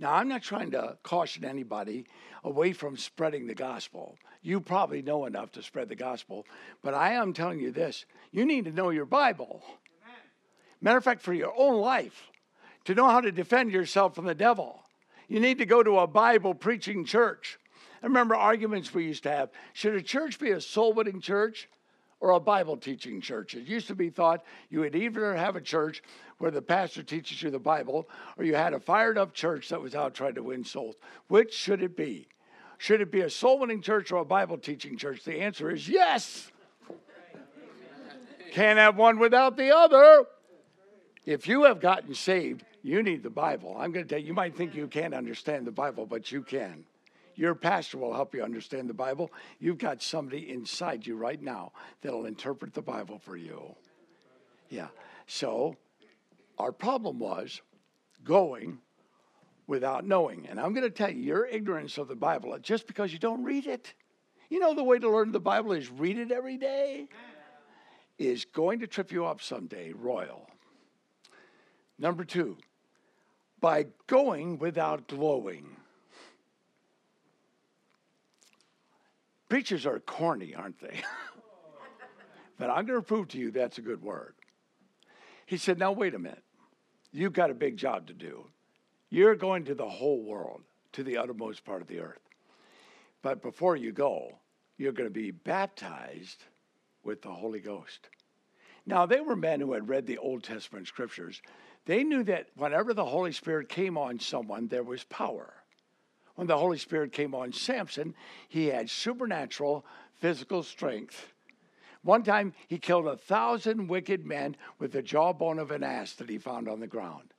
Now, I'm not trying to caution anybody away from spreading the gospel. You probably know enough to spread the gospel, but I am telling you this you need to know your Bible. Amen. Matter of fact, for your own life, to know how to defend yourself from the devil, you need to go to a Bible preaching church. I remember arguments we used to have. Should a church be a soul winning church or a Bible teaching church? It used to be thought you would either have a church where the pastor teaches you the Bible, or you had a fired up church that was out trying to win souls. Which should it be? Should it be a soul winning church or a Bible teaching church? The answer is yes. Can't have one without the other. If you have gotten saved, you need the Bible. I'm going to tell you, you might think you can't understand the Bible, but you can. Your pastor will help you understand the Bible. You've got somebody inside you right now that'll interpret the Bible for you. Yeah. So our problem was going without knowing. And I'm going to tell you, your ignorance of the Bible, just because you don't read it, you know, the way to learn the Bible is read it every day, is going to trip you up someday, royal. Number two, by going without glowing. Preachers are corny, aren't they? but I'm going to prove to you that's a good word. He said, Now, wait a minute. You've got a big job to do. You're going to the whole world, to the uttermost part of the earth. But before you go, you're going to be baptized with the Holy Ghost. Now, they were men who had read the Old Testament scriptures. They knew that whenever the Holy Spirit came on someone, there was power. When the Holy Spirit came on Samson, he had supernatural physical strength one time he killed a thousand wicked men with the jawbone of an ass that he found on the ground.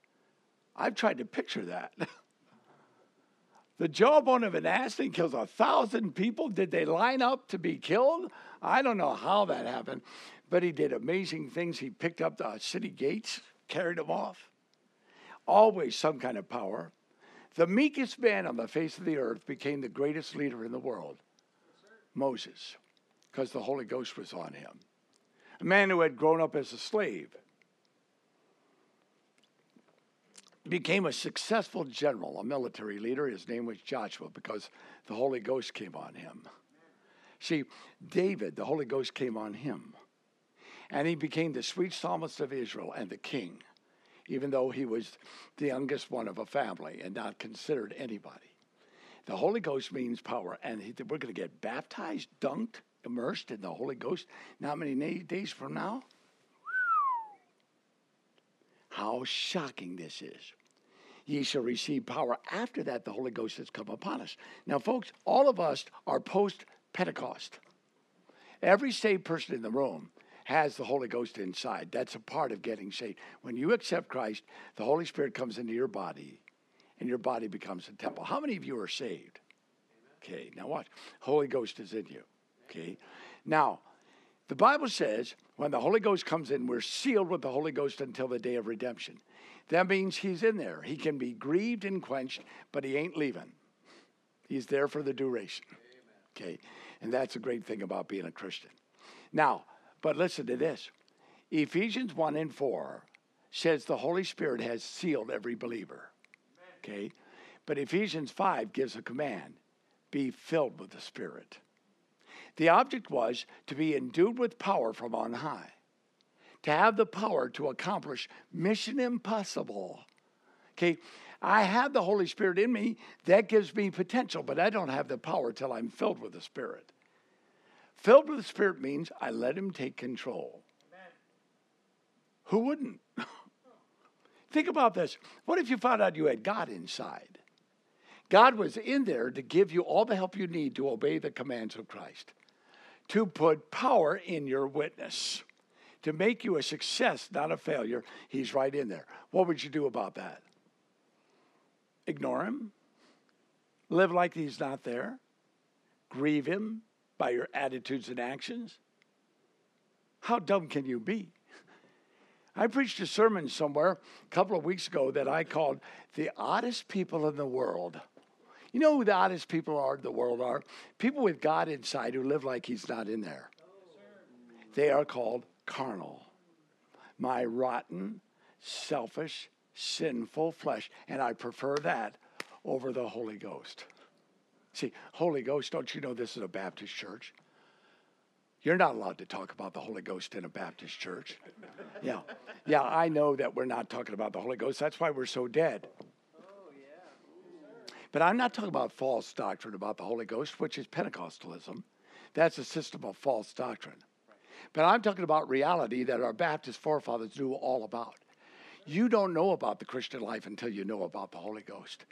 I've tried to picture that. the jawbone of an ass that kills a thousand people. Did they line up to be killed? I don't know how that happened, but he did amazing things. He picked up the city gates, carried them off. Always some kind of power. The meekest man on the face of the earth became the greatest leader in the world Moses because the Holy Ghost was on him. A man who had grown up as a slave became a successful general, a military leader. His name was Joshua because the Holy Ghost came on him. See, David, the Holy Ghost came on him. And he became the sweet psalmist of Israel and the king, even though he was the youngest one of a family and not considered anybody. The Holy Ghost means power, and he, we're going to get baptized, dunked, immersed in the Holy Ghost not many days from now? How shocking this is. Ye shall receive power. After that, the Holy Ghost has come upon us. Now, folks, all of us are post Pentecost. Every saved person in the room has the Holy Ghost inside. That's a part of getting saved. When you accept Christ, the Holy Spirit comes into your body, and your body becomes a temple. How many of you are saved? Okay, now watch. Holy Ghost is in you. Okay. Now, the Bible says when the Holy Ghost comes in, we're sealed with the Holy Ghost until the day of redemption. That means he's in there. He can be grieved and quenched, but he ain't leaving. He's there for the duration. Okay. And that's a great thing about being a Christian. Now, but listen to this Ephesians 1 and 4 says the Holy Spirit has sealed every believer. Okay. But Ephesians 5 gives a command be filled with the Spirit. The object was to be endued with power from on high, to have the power to accomplish mission impossible. Okay, I have the Holy Spirit in me. That gives me potential, but I don't have the power till I'm filled with the Spirit. Filled with the Spirit means I let Him take control. Amen. Who wouldn't? Think about this. What if you found out you had God inside? God was in there to give you all the help you need to obey the commands of Christ, to put power in your witness, to make you a success, not a failure. He's right in there. What would you do about that? Ignore him? Live like he's not there? Grieve him by your attitudes and actions? How dumb can you be? I preached a sermon somewhere a couple of weeks ago that I called The Oddest People in the World. You know who the oddest people are in the world are? People with God inside who live like He's not in there. They are called carnal. My rotten, selfish, sinful flesh. And I prefer that over the Holy Ghost. See, Holy Ghost, don't you know this is a Baptist church? You're not allowed to talk about the Holy Ghost in a Baptist church. Yeah. Yeah, I know that we're not talking about the Holy Ghost. That's why we're so dead. But I'm not talking about false doctrine about the Holy Ghost, which is Pentecostalism. That's a system of false doctrine. But I'm talking about reality that our Baptist forefathers knew all about. You don't know about the Christian life until you know about the Holy Ghost.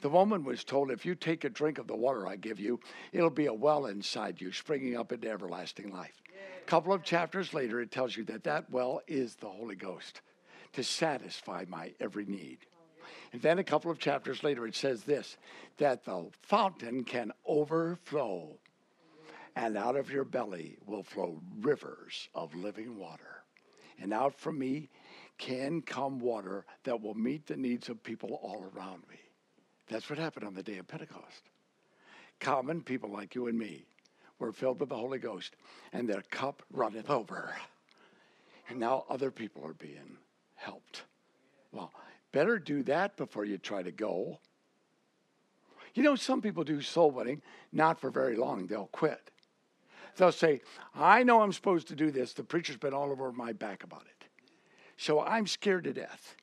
The woman was told, if you take a drink of the water I give you, it'll be a well inside you, springing up into everlasting life. A couple of chapters later, it tells you that that well is the Holy Ghost to satisfy my every need. And then a couple of chapters later, it says this that the fountain can overflow, and out of your belly will flow rivers of living water. And out from me can come water that will meet the needs of people all around me. That's what happened on the day of Pentecost. Common people like you and me were filled with the Holy Ghost, and their cup runneth over. And now other people are being helped. Well, Better do that before you try to go. You know, some people do soul winning, not for very long, they'll quit. They'll say, I know I'm supposed to do this. The preacher's been all over my back about it. So I'm scared to death.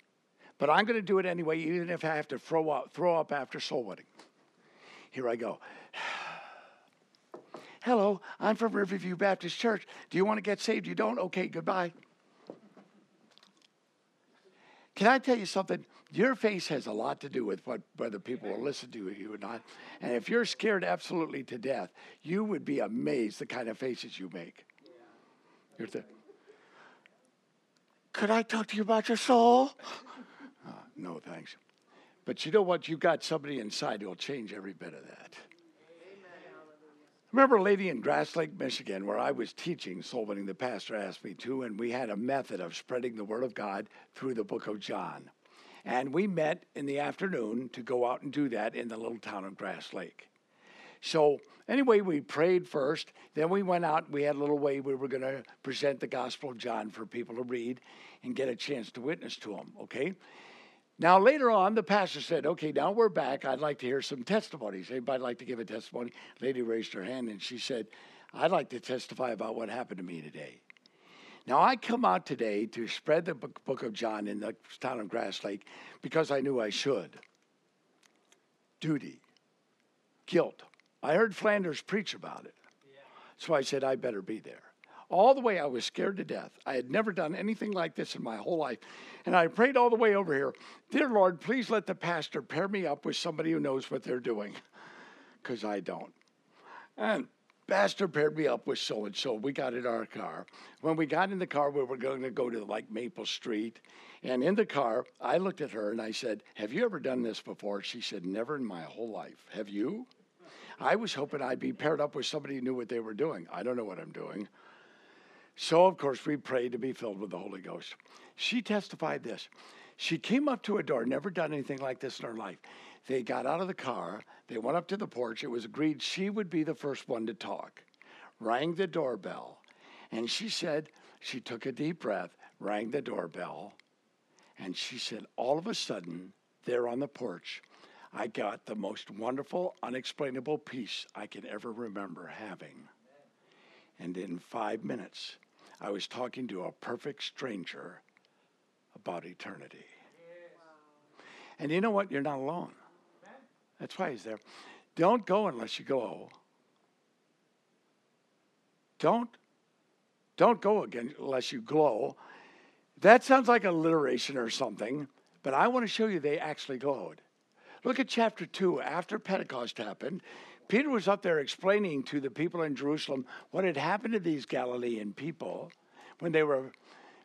But I'm going to do it anyway, even if I have to throw up, throw up after soul winning. Here I go. Hello, I'm from Riverview Baptist Church. Do you want to get saved? You don't? Okay, goodbye. Can I tell you something? Your face has a lot to do with what whether people will listen to you or not. And if you're scared absolutely to death, you would be amazed the kind of faces you make. You're the, Could I talk to you about your soul? No, thanks. But you know what? You've got somebody inside who'll change every bit of that remember a lady in Grass Lake, Michigan, where I was teaching soul winning. The pastor asked me to, and we had a method of spreading the word of God through the book of John. And we met in the afternoon to go out and do that in the little town of Grass Lake. So, anyway, we prayed first. Then we went out. We had a little way we were going to present the Gospel of John for people to read and get a chance to witness to them, okay? Now, later on, the pastor said, Okay, now we're back. I'd like to hear some testimonies. Anybody like to give a testimony? Lady raised her hand and she said, I'd like to testify about what happened to me today. Now, I come out today to spread the book of John in the town of Grass Lake because I knew I should. Duty, guilt. I heard Flanders preach about it. So I said, I better be there all the way. I was scared to death. I had never done anything like this in my whole life. And I prayed all the way over here Dear Lord, please let the pastor pair me up with somebody who knows what they're doing, because I don't. And pastor paired me up with so and so. We got in our car. When we got in the car, we were going to go to like Maple Street. And in the car, I looked at her and I said, Have you ever done this before? She said, Never in my whole life. Have you? I was hoping I'd be paired up with somebody who knew what they were doing. I don't know what I'm doing. So, of course, we prayed to be filled with the Holy Ghost. She testified this. She came up to a door, never done anything like this in her life. They got out of the car, they went up to the porch. It was agreed she would be the first one to talk. Rang the doorbell, and she said, she took a deep breath, rang the doorbell, and she said, all of a sudden, there on the porch, I got the most wonderful, unexplainable peace I can ever remember having. And in five minutes, I was talking to a perfect stranger about eternity. And you know what? You're not alone. That's why he's there. Don't go unless you go. don't don't go again unless you glow. That sounds like alliteration or something, but I want to show you they actually glowed. Look at chapter 2. After Pentecost happened, Peter was up there explaining to the people in Jerusalem what had happened to these Galilean people when they were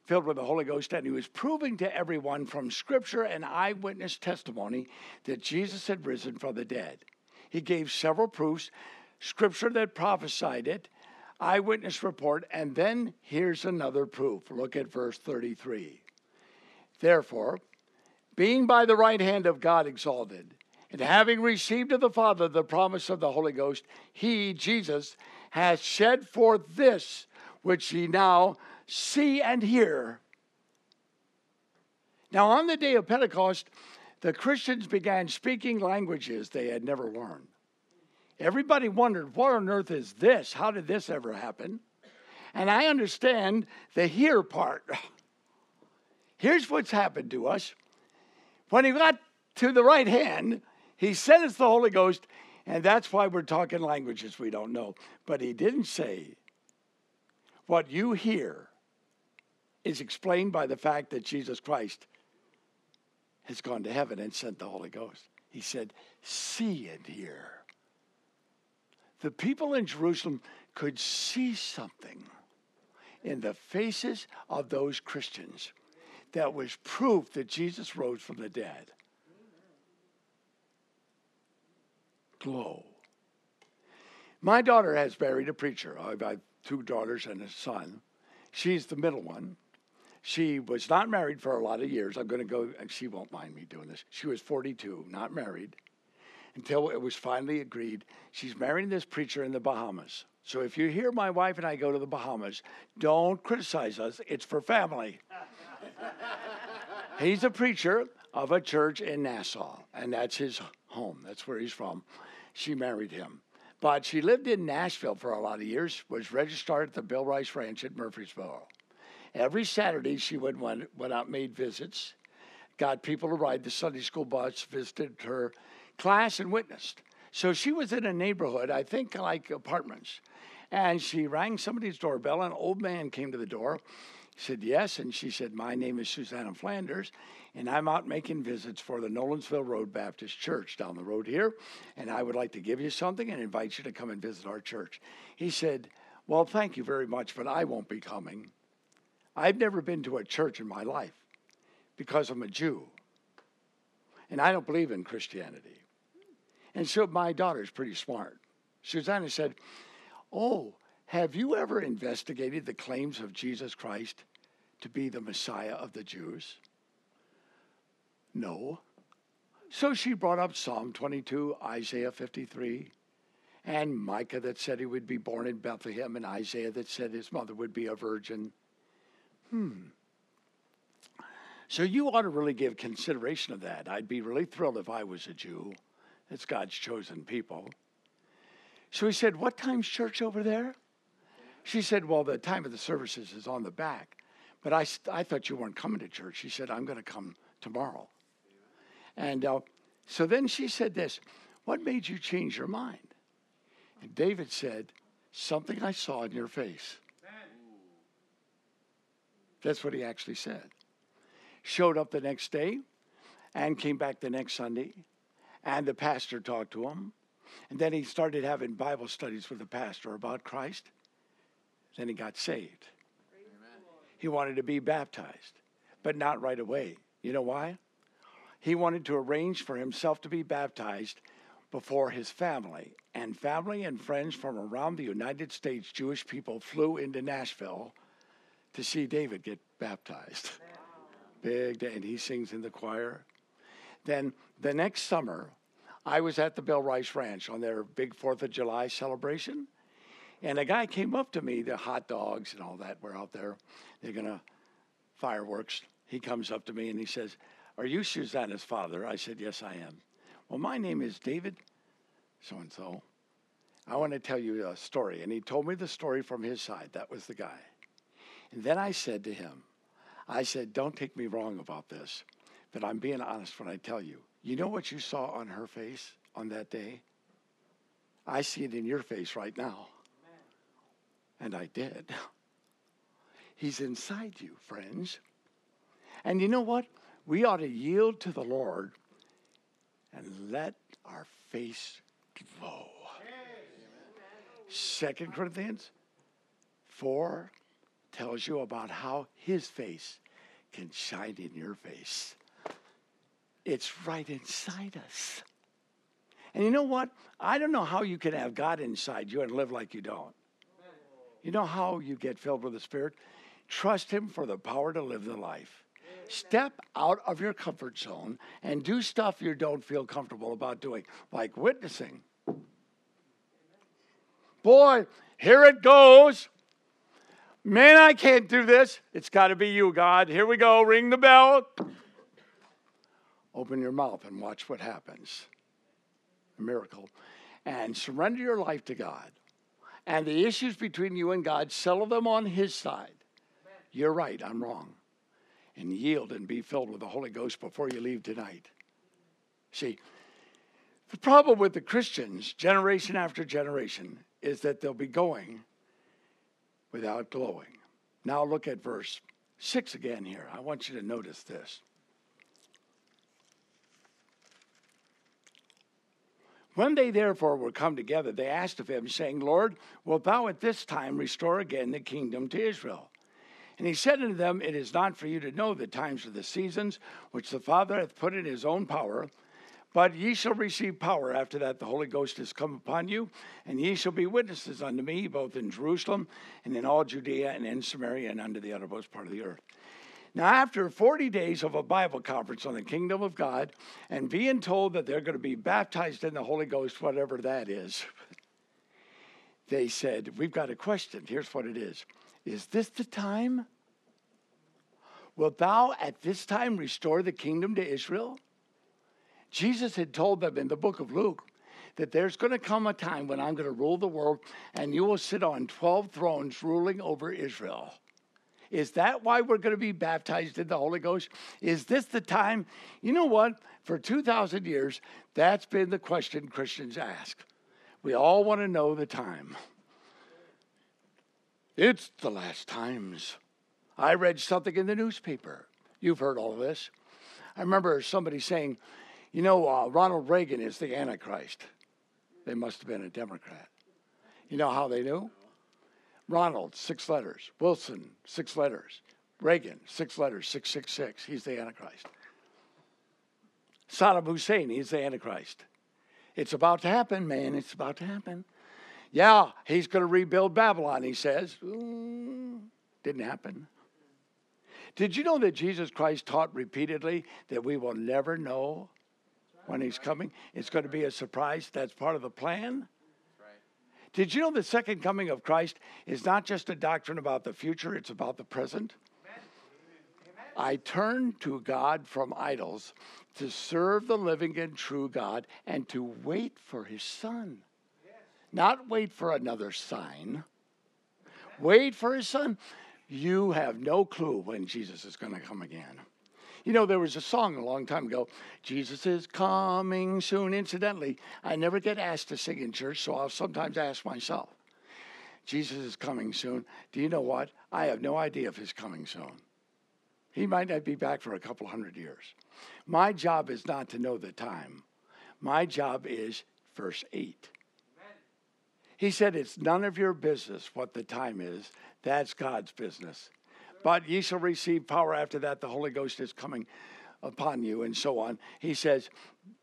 filled with the Holy Ghost, and he was proving to everyone from Scripture and eyewitness testimony that Jesus had risen from the dead. He gave several proofs, Scripture that prophesied it, eyewitness report, and then here's another proof. Look at verse 33. Therefore, being by the right hand of God exalted, and having received of the Father the promise of the Holy Ghost, he, Jesus, has shed forth this which ye now see and hear. Now, on the day of Pentecost, the Christians began speaking languages they had never learned. Everybody wondered, what on earth is this? How did this ever happen? And I understand the hear part. Here's what's happened to us. When he got to the right hand, he said it's the Holy Ghost, and that's why we're talking languages we don't know. But he didn't say, what you hear is explained by the fact that Jesus Christ has gone to heaven and sent the Holy Ghost. He said, see and hear. The people in Jerusalem could see something in the faces of those Christians that was proof that Jesus rose from the dead. Glow. My daughter has married a preacher. I've, I've two daughters and a son. She's the middle one. She was not married for a lot of years. I'm going to go, and she won't mind me doing this. She was 42, not married, until it was finally agreed. She's marrying this preacher in the Bahamas. So if you hear my wife and I go to the Bahamas, don't criticize us. It's for family. he's a preacher of a church in Nassau, and that's his home. That's where he's from. She married him. But she lived in Nashville for a lot of years, was registered at the Bill Rice Ranch at Murfreesboro. Every Saturday, she went, went, went out made visits, got people to ride the Sunday school bus, visited her class, and witnessed. So she was in a neighborhood, I think like apartments. And she rang somebody's doorbell, an old man came to the door. Said, Yes. And she said, My name is Susanna Flanders, and I'm out making visits for the Nolensville Road Baptist Church down the road here. And I would like to give you something and invite you to come and visit our church. He said, Well, thank you very much, but I won't be coming. I've never been to a church in my life because I'm a Jew. And I don't believe in Christianity. And so my daughter's pretty smart. Susanna said, Oh, have you ever investigated the claims of Jesus Christ to be the Messiah of the Jews? No. So she brought up Psalm 22, Isaiah 53, and Micah that said he would be born in Bethlehem, and Isaiah that said his mother would be a virgin. Hmm. So you ought to really give consideration of that. I'd be really thrilled if I was a Jew. It's God's chosen people. So he said, What time's church over there? She said, Well, the time of the services is on the back. But I, I thought you weren't coming to church. She said, I'm going to come tomorrow. And uh, so then she said this What made you change your mind? And David said, Something I saw in your face. That's what he actually said. Showed up the next day and came back the next Sunday, and the pastor talked to him. And then he started having Bible studies with the pastor about Christ. Then he got saved. Amen. He wanted to be baptized, but not right away. You know why? He wanted to arrange for himself to be baptized before his family. And family and friends from around the United States, Jewish people, flew into Nashville to see David get baptized. Big day, and he sings in the choir. Then the next summer, I was at the Bill Rice Ranch on their big Fourth of July celebration, and a guy came up to me. The hot dogs and all that were out there. They're gonna fireworks. He comes up to me and he says, "Are you Susanna's father?" I said, "Yes, I am." Well, my name is David, so and so. I want to tell you a story, and he told me the story from his side. That was the guy. And then I said to him, I said, Don't take me wrong about this, but I'm being honest when I tell you. You know what you saw on her face on that day? I see it in your face right now. And I did. He's inside you, friends. And you know what? We ought to yield to the Lord and let our face glow. Second Corinthians 4 tells you about how his face can shine in your face. It's right inside us. And you know what? I don't know how you can have God inside you and live like you don't. You know how you get filled with the Spirit? Trust Him for the power to live the life. Step out of your comfort zone and do stuff you don't feel comfortable about doing, like witnessing. Boy, here it goes. Man, I can't do this. It's got to be you, God. Here we go. Ring the bell. Open your mouth and watch what happens. A miracle. And surrender your life to God. And the issues between you and God, settle them on His side. You're right, I'm wrong. And yield and be filled with the Holy Ghost before you leave tonight. See, the problem with the Christians, generation after generation, is that they'll be going without glowing. Now look at verse 6 again here. I want you to notice this. When they therefore were come together, they asked of him, saying, Lord, wilt thou at this time restore again the kingdom to Israel? And he said unto them, It is not for you to know the times or the seasons which the Father hath put in his own power, but ye shall receive power after that the Holy Ghost is come upon you, and ye shall be witnesses unto me, both in Jerusalem and in all Judea and in Samaria and unto the uttermost part of the earth. Now, after 40 days of a Bible conference on the kingdom of God and being told that they're going to be baptized in the Holy Ghost, whatever that is, they said, We've got a question. Here's what it is Is this the time? Wilt thou at this time restore the kingdom to Israel? Jesus had told them in the book of Luke that there's going to come a time when I'm going to rule the world and you will sit on 12 thrones ruling over Israel. Is that why we're going to be baptized in the Holy Ghost? Is this the time? You know what? For 2,000 years, that's been the question Christians ask. We all want to know the time. It's the last times. I read something in the newspaper. You've heard all of this. I remember somebody saying, you know, uh, Ronald Reagan is the Antichrist. They must have been a Democrat. You know how they knew? Ronald, six letters. Wilson, six letters. Reagan, six letters, 666. He's the Antichrist. Saddam Hussein, he's the Antichrist. It's about to happen, man. It's about to happen. Yeah, he's going to rebuild Babylon, he says. Mm, didn't happen. Did you know that Jesus Christ taught repeatedly that we will never know when he's coming. It's going to be a surprise. That's part of the plan. Did you know the second coming of Christ is not just a doctrine about the future, it's about the present? I turn to God from idols to serve the living and true God and to wait for his son. Not wait for another sign. Wait for his son. You have no clue when Jesus is going to come again. You know, there was a song a long time ago, Jesus is coming soon. Incidentally, I never get asked to sing in church, so I'll sometimes ask myself, Jesus is coming soon. Do you know what? I have no idea if he's coming soon. He might not be back for a couple hundred years. My job is not to know the time. My job is verse 8. He said, It's none of your business what the time is. That's God's business but ye shall receive power after that the Holy Ghost is coming upon you, and so on. He says,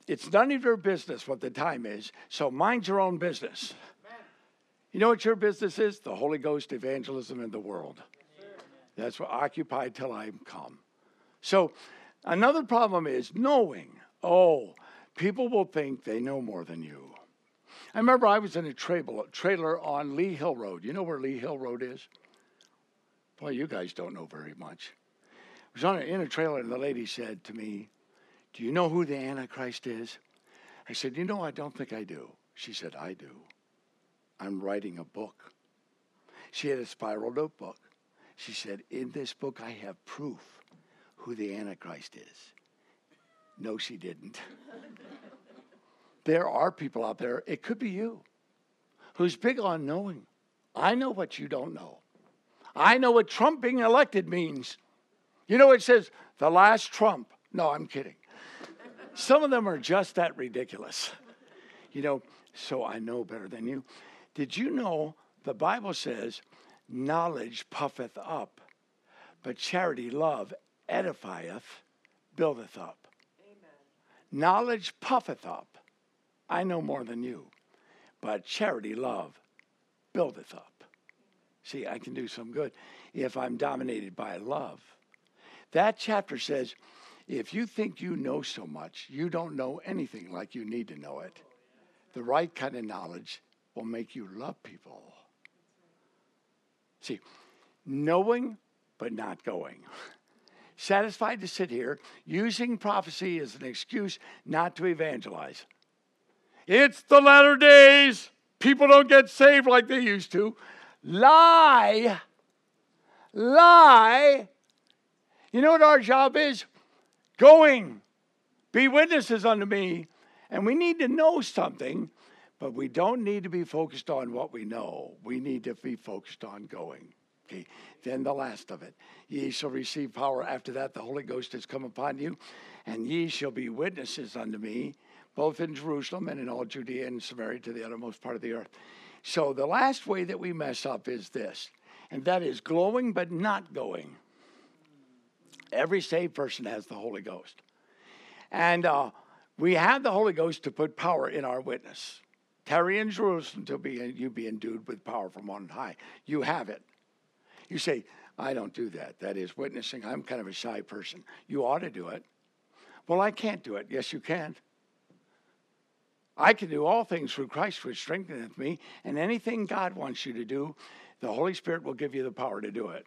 It's none of your business what the time is, so mind your own business. You know what your business is? The Holy Ghost, evangelism in the world. That's what occupy till I come. So another problem is knowing. Oh, people will think they know more than you. I remember I was in a trailer on Lee Hill Road. You know where Lee Hill Road is? Boy, you guys don't know very much. I was on a, in a trailer, and the lady said to me, Do you know who the Antichrist is? I said, You know, I don't think I do. She said, I do. I'm writing a book. She had a spiral notebook. She said, In this book, I have proof who the Antichrist is. No, she didn't. there are people out there, it could be you, who's big on knowing. I know what you don't know. I know what Trump being elected means. You know, it says the last Trump. No, I'm kidding. Some of them are just that ridiculous. You know, so I know better than you. Did you know the Bible says, knowledge puffeth up, but charity, love, edifieth, buildeth up. Amen. Knowledge puffeth up. I know more than you, but charity, love, buildeth up. See, I can do some good if I'm dominated by love. That chapter says, if you think you know so much, you don't know anything like you need to know it. The right kind of knowledge will make you love people. See, knowing but not going. Satisfied to sit here, using prophecy as an excuse not to evangelize. It's the latter days. People don't get saved like they used to. Lie. Lie. You know what our job is? Going. Be witnesses unto me. And we need to know something, but we don't need to be focused on what we know. We need to be focused on going. Okay. Then the last of it. Ye shall receive power. After that, the Holy Ghost has come upon you, and ye shall be witnesses unto me, both in Jerusalem and in all Judea and Samaria to the uttermost part of the earth. So the last way that we mess up is this, and that is glowing but not going. Every saved person has the Holy Ghost. And uh, we have the Holy Ghost to put power in our witness. Tarry in Jerusalem until be, you be endued with power from on high. You have it. You say, I don't do that. That is witnessing. I'm kind of a shy person. You ought to do it. Well, I can't do it. Yes, you can. I can do all things through Christ which strengtheneth me, and anything God wants you to do, the Holy Spirit will give you the power to do it.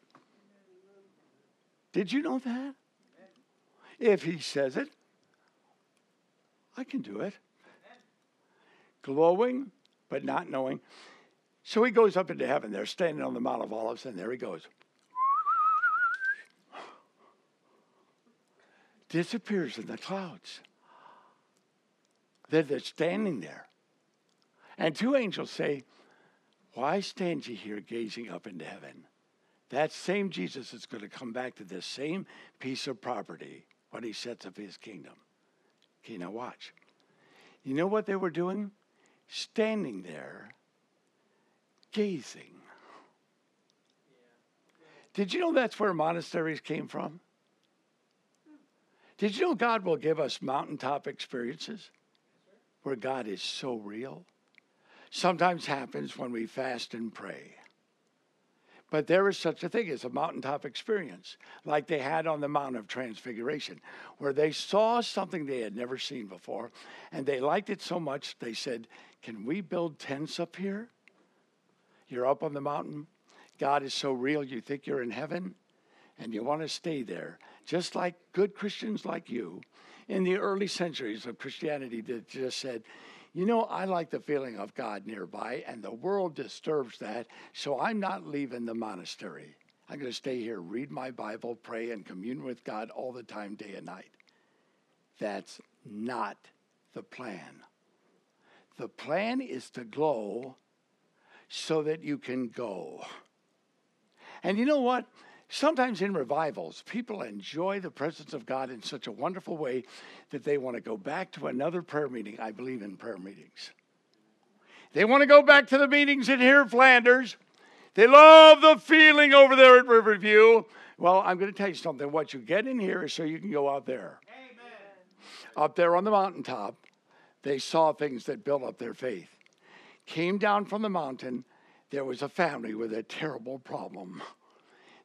Did you know that? If He says it, I can do it. Glowing, but not knowing. So he goes up into heaven. They're standing on the Mount of Olives, and there he goes. Disappears in the clouds. They're, they're standing there. And two angels say, Why stand ye here gazing up into heaven? That same Jesus is going to come back to this same piece of property when he sets up his kingdom. Okay, now watch. You know what they were doing? Standing there, gazing. Did you know that's where monasteries came from? Did you know God will give us mountaintop experiences where God is so real? Sometimes happens when we fast and pray. But there is such a thing as a mountaintop experience, like they had on the Mount of Transfiguration, where they saw something they had never seen before, and they liked it so much they said, Can we build tents up here? You're up on the mountain. God is so real, you think you're in heaven, and you want to stay there. Just like good Christians like you in the early centuries of Christianity that just said, you know, I like the feeling of God nearby, and the world disturbs that, so I'm not leaving the monastery. I'm going to stay here, read my Bible, pray, and commune with God all the time, day and night. That's not the plan. The plan is to glow so that you can go. And you know what? Sometimes in revivals, people enjoy the presence of God in such a wonderful way that they want to go back to another prayer meeting. I believe in prayer meetings. They want to go back to the meetings in here, Flanders. They love the feeling over there at Riverview. Well, I'm going to tell you something. What you get in here is so you can go out there. Amen. Up there on the mountaintop, they saw things that built up their faith. Came down from the mountain, there was a family with a terrible problem.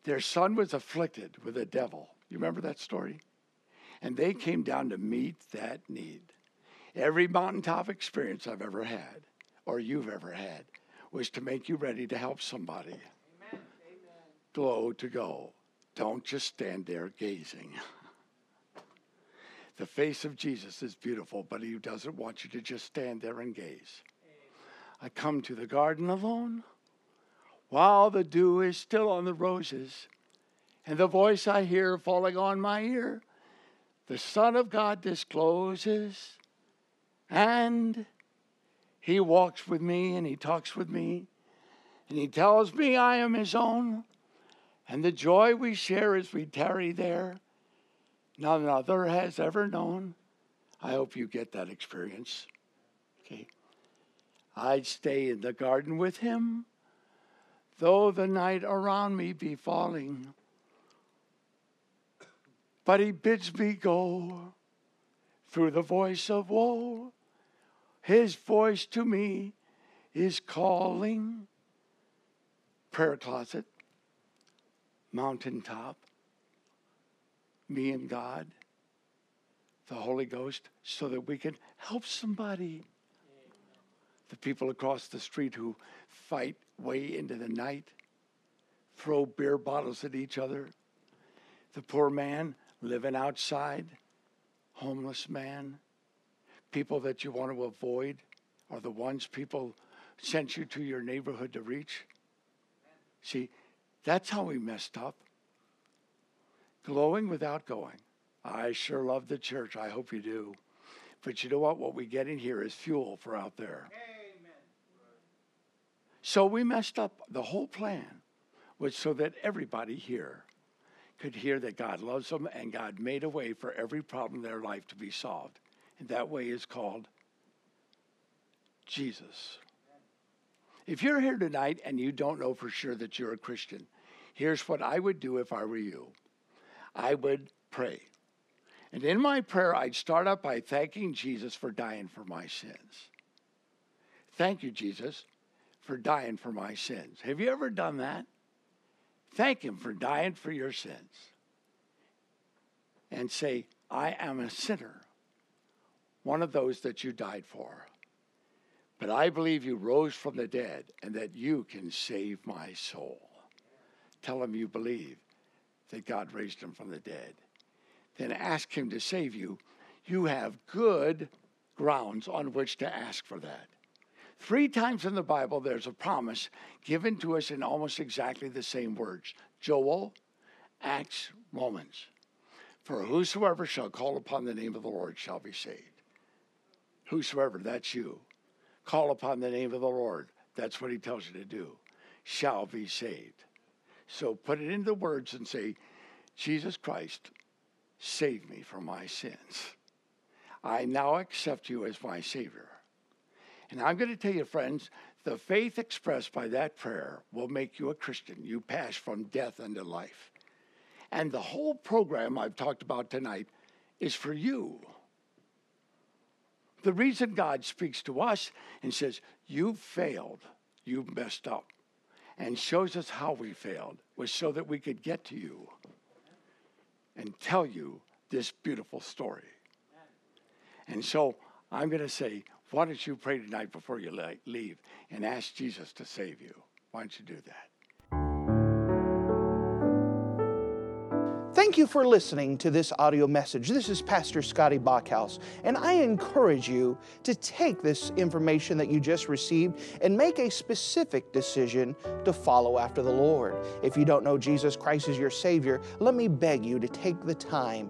Their son was afflicted with a devil. You remember that story? And they came down to meet that need. Every mountaintop experience I've ever had, or you've ever had, was to make you ready to help somebody. Amen. Glow to go. Don't just stand there gazing. the face of Jesus is beautiful, but he doesn't want you to just stand there and gaze. I come to the garden alone while the dew is still on the roses, and the voice I hear falling on my ear, the Son of God discloses, and He walks with me and He talks with me, And he tells me I am his own, and the joy we share as we tarry there, none other has ever known. I hope you get that experience. Okay. I'd stay in the garden with him, though the night around me be falling. But he bids me go through the voice of woe. His voice to me is calling. Prayer closet, mountaintop, me and God, the Holy Ghost, so that we can help somebody. The people across the street who fight way into the night, throw beer bottles at each other. The poor man living outside, homeless man. People that you want to avoid are the ones people sent you to your neighborhood to reach. See, that's how we messed up. Glowing without going. I sure love the church. I hope you do. But you know what? What we get in here is fuel for out there. Amen. So we messed up. The whole plan was so that everybody here could hear that God loves them and God made a way for every problem in their life to be solved. And that way is called Jesus. If you're here tonight and you don't know for sure that you're a Christian, here's what I would do if I were you I would pray. And in my prayer, I'd start out by thanking Jesus for dying for my sins. Thank you, Jesus, for dying for my sins. Have you ever done that? Thank Him for dying for your sins. And say, I am a sinner, one of those that you died for. But I believe you rose from the dead and that you can save my soul. Tell him you believe that God raised him from the dead. Then ask him to save you. You have good grounds on which to ask for that. Three times in the Bible, there's a promise given to us in almost exactly the same words Joel, Acts, Romans. For whosoever shall call upon the name of the Lord shall be saved. Whosoever, that's you. Call upon the name of the Lord. That's what he tells you to do. Shall be saved. So put it into words and say, Jesus Christ, save me from my sins. I now accept you as my Savior. And I'm going to tell you, friends, the faith expressed by that prayer will make you a Christian. You pass from death unto life. And the whole program I've talked about tonight is for you. The reason God speaks to us and says, You've failed, you've messed up, and shows us how we failed was so that we could get to you and tell you this beautiful story. And so I'm going to say, why don't you pray tonight before you leave and ask Jesus to save you? Why don't you do that? Thank you for listening to this audio message. This is Pastor Scotty Bachhaus, and I encourage you to take this information that you just received and make a specific decision to follow after the Lord. If you don't know Jesus Christ as your Savior, let me beg you to take the time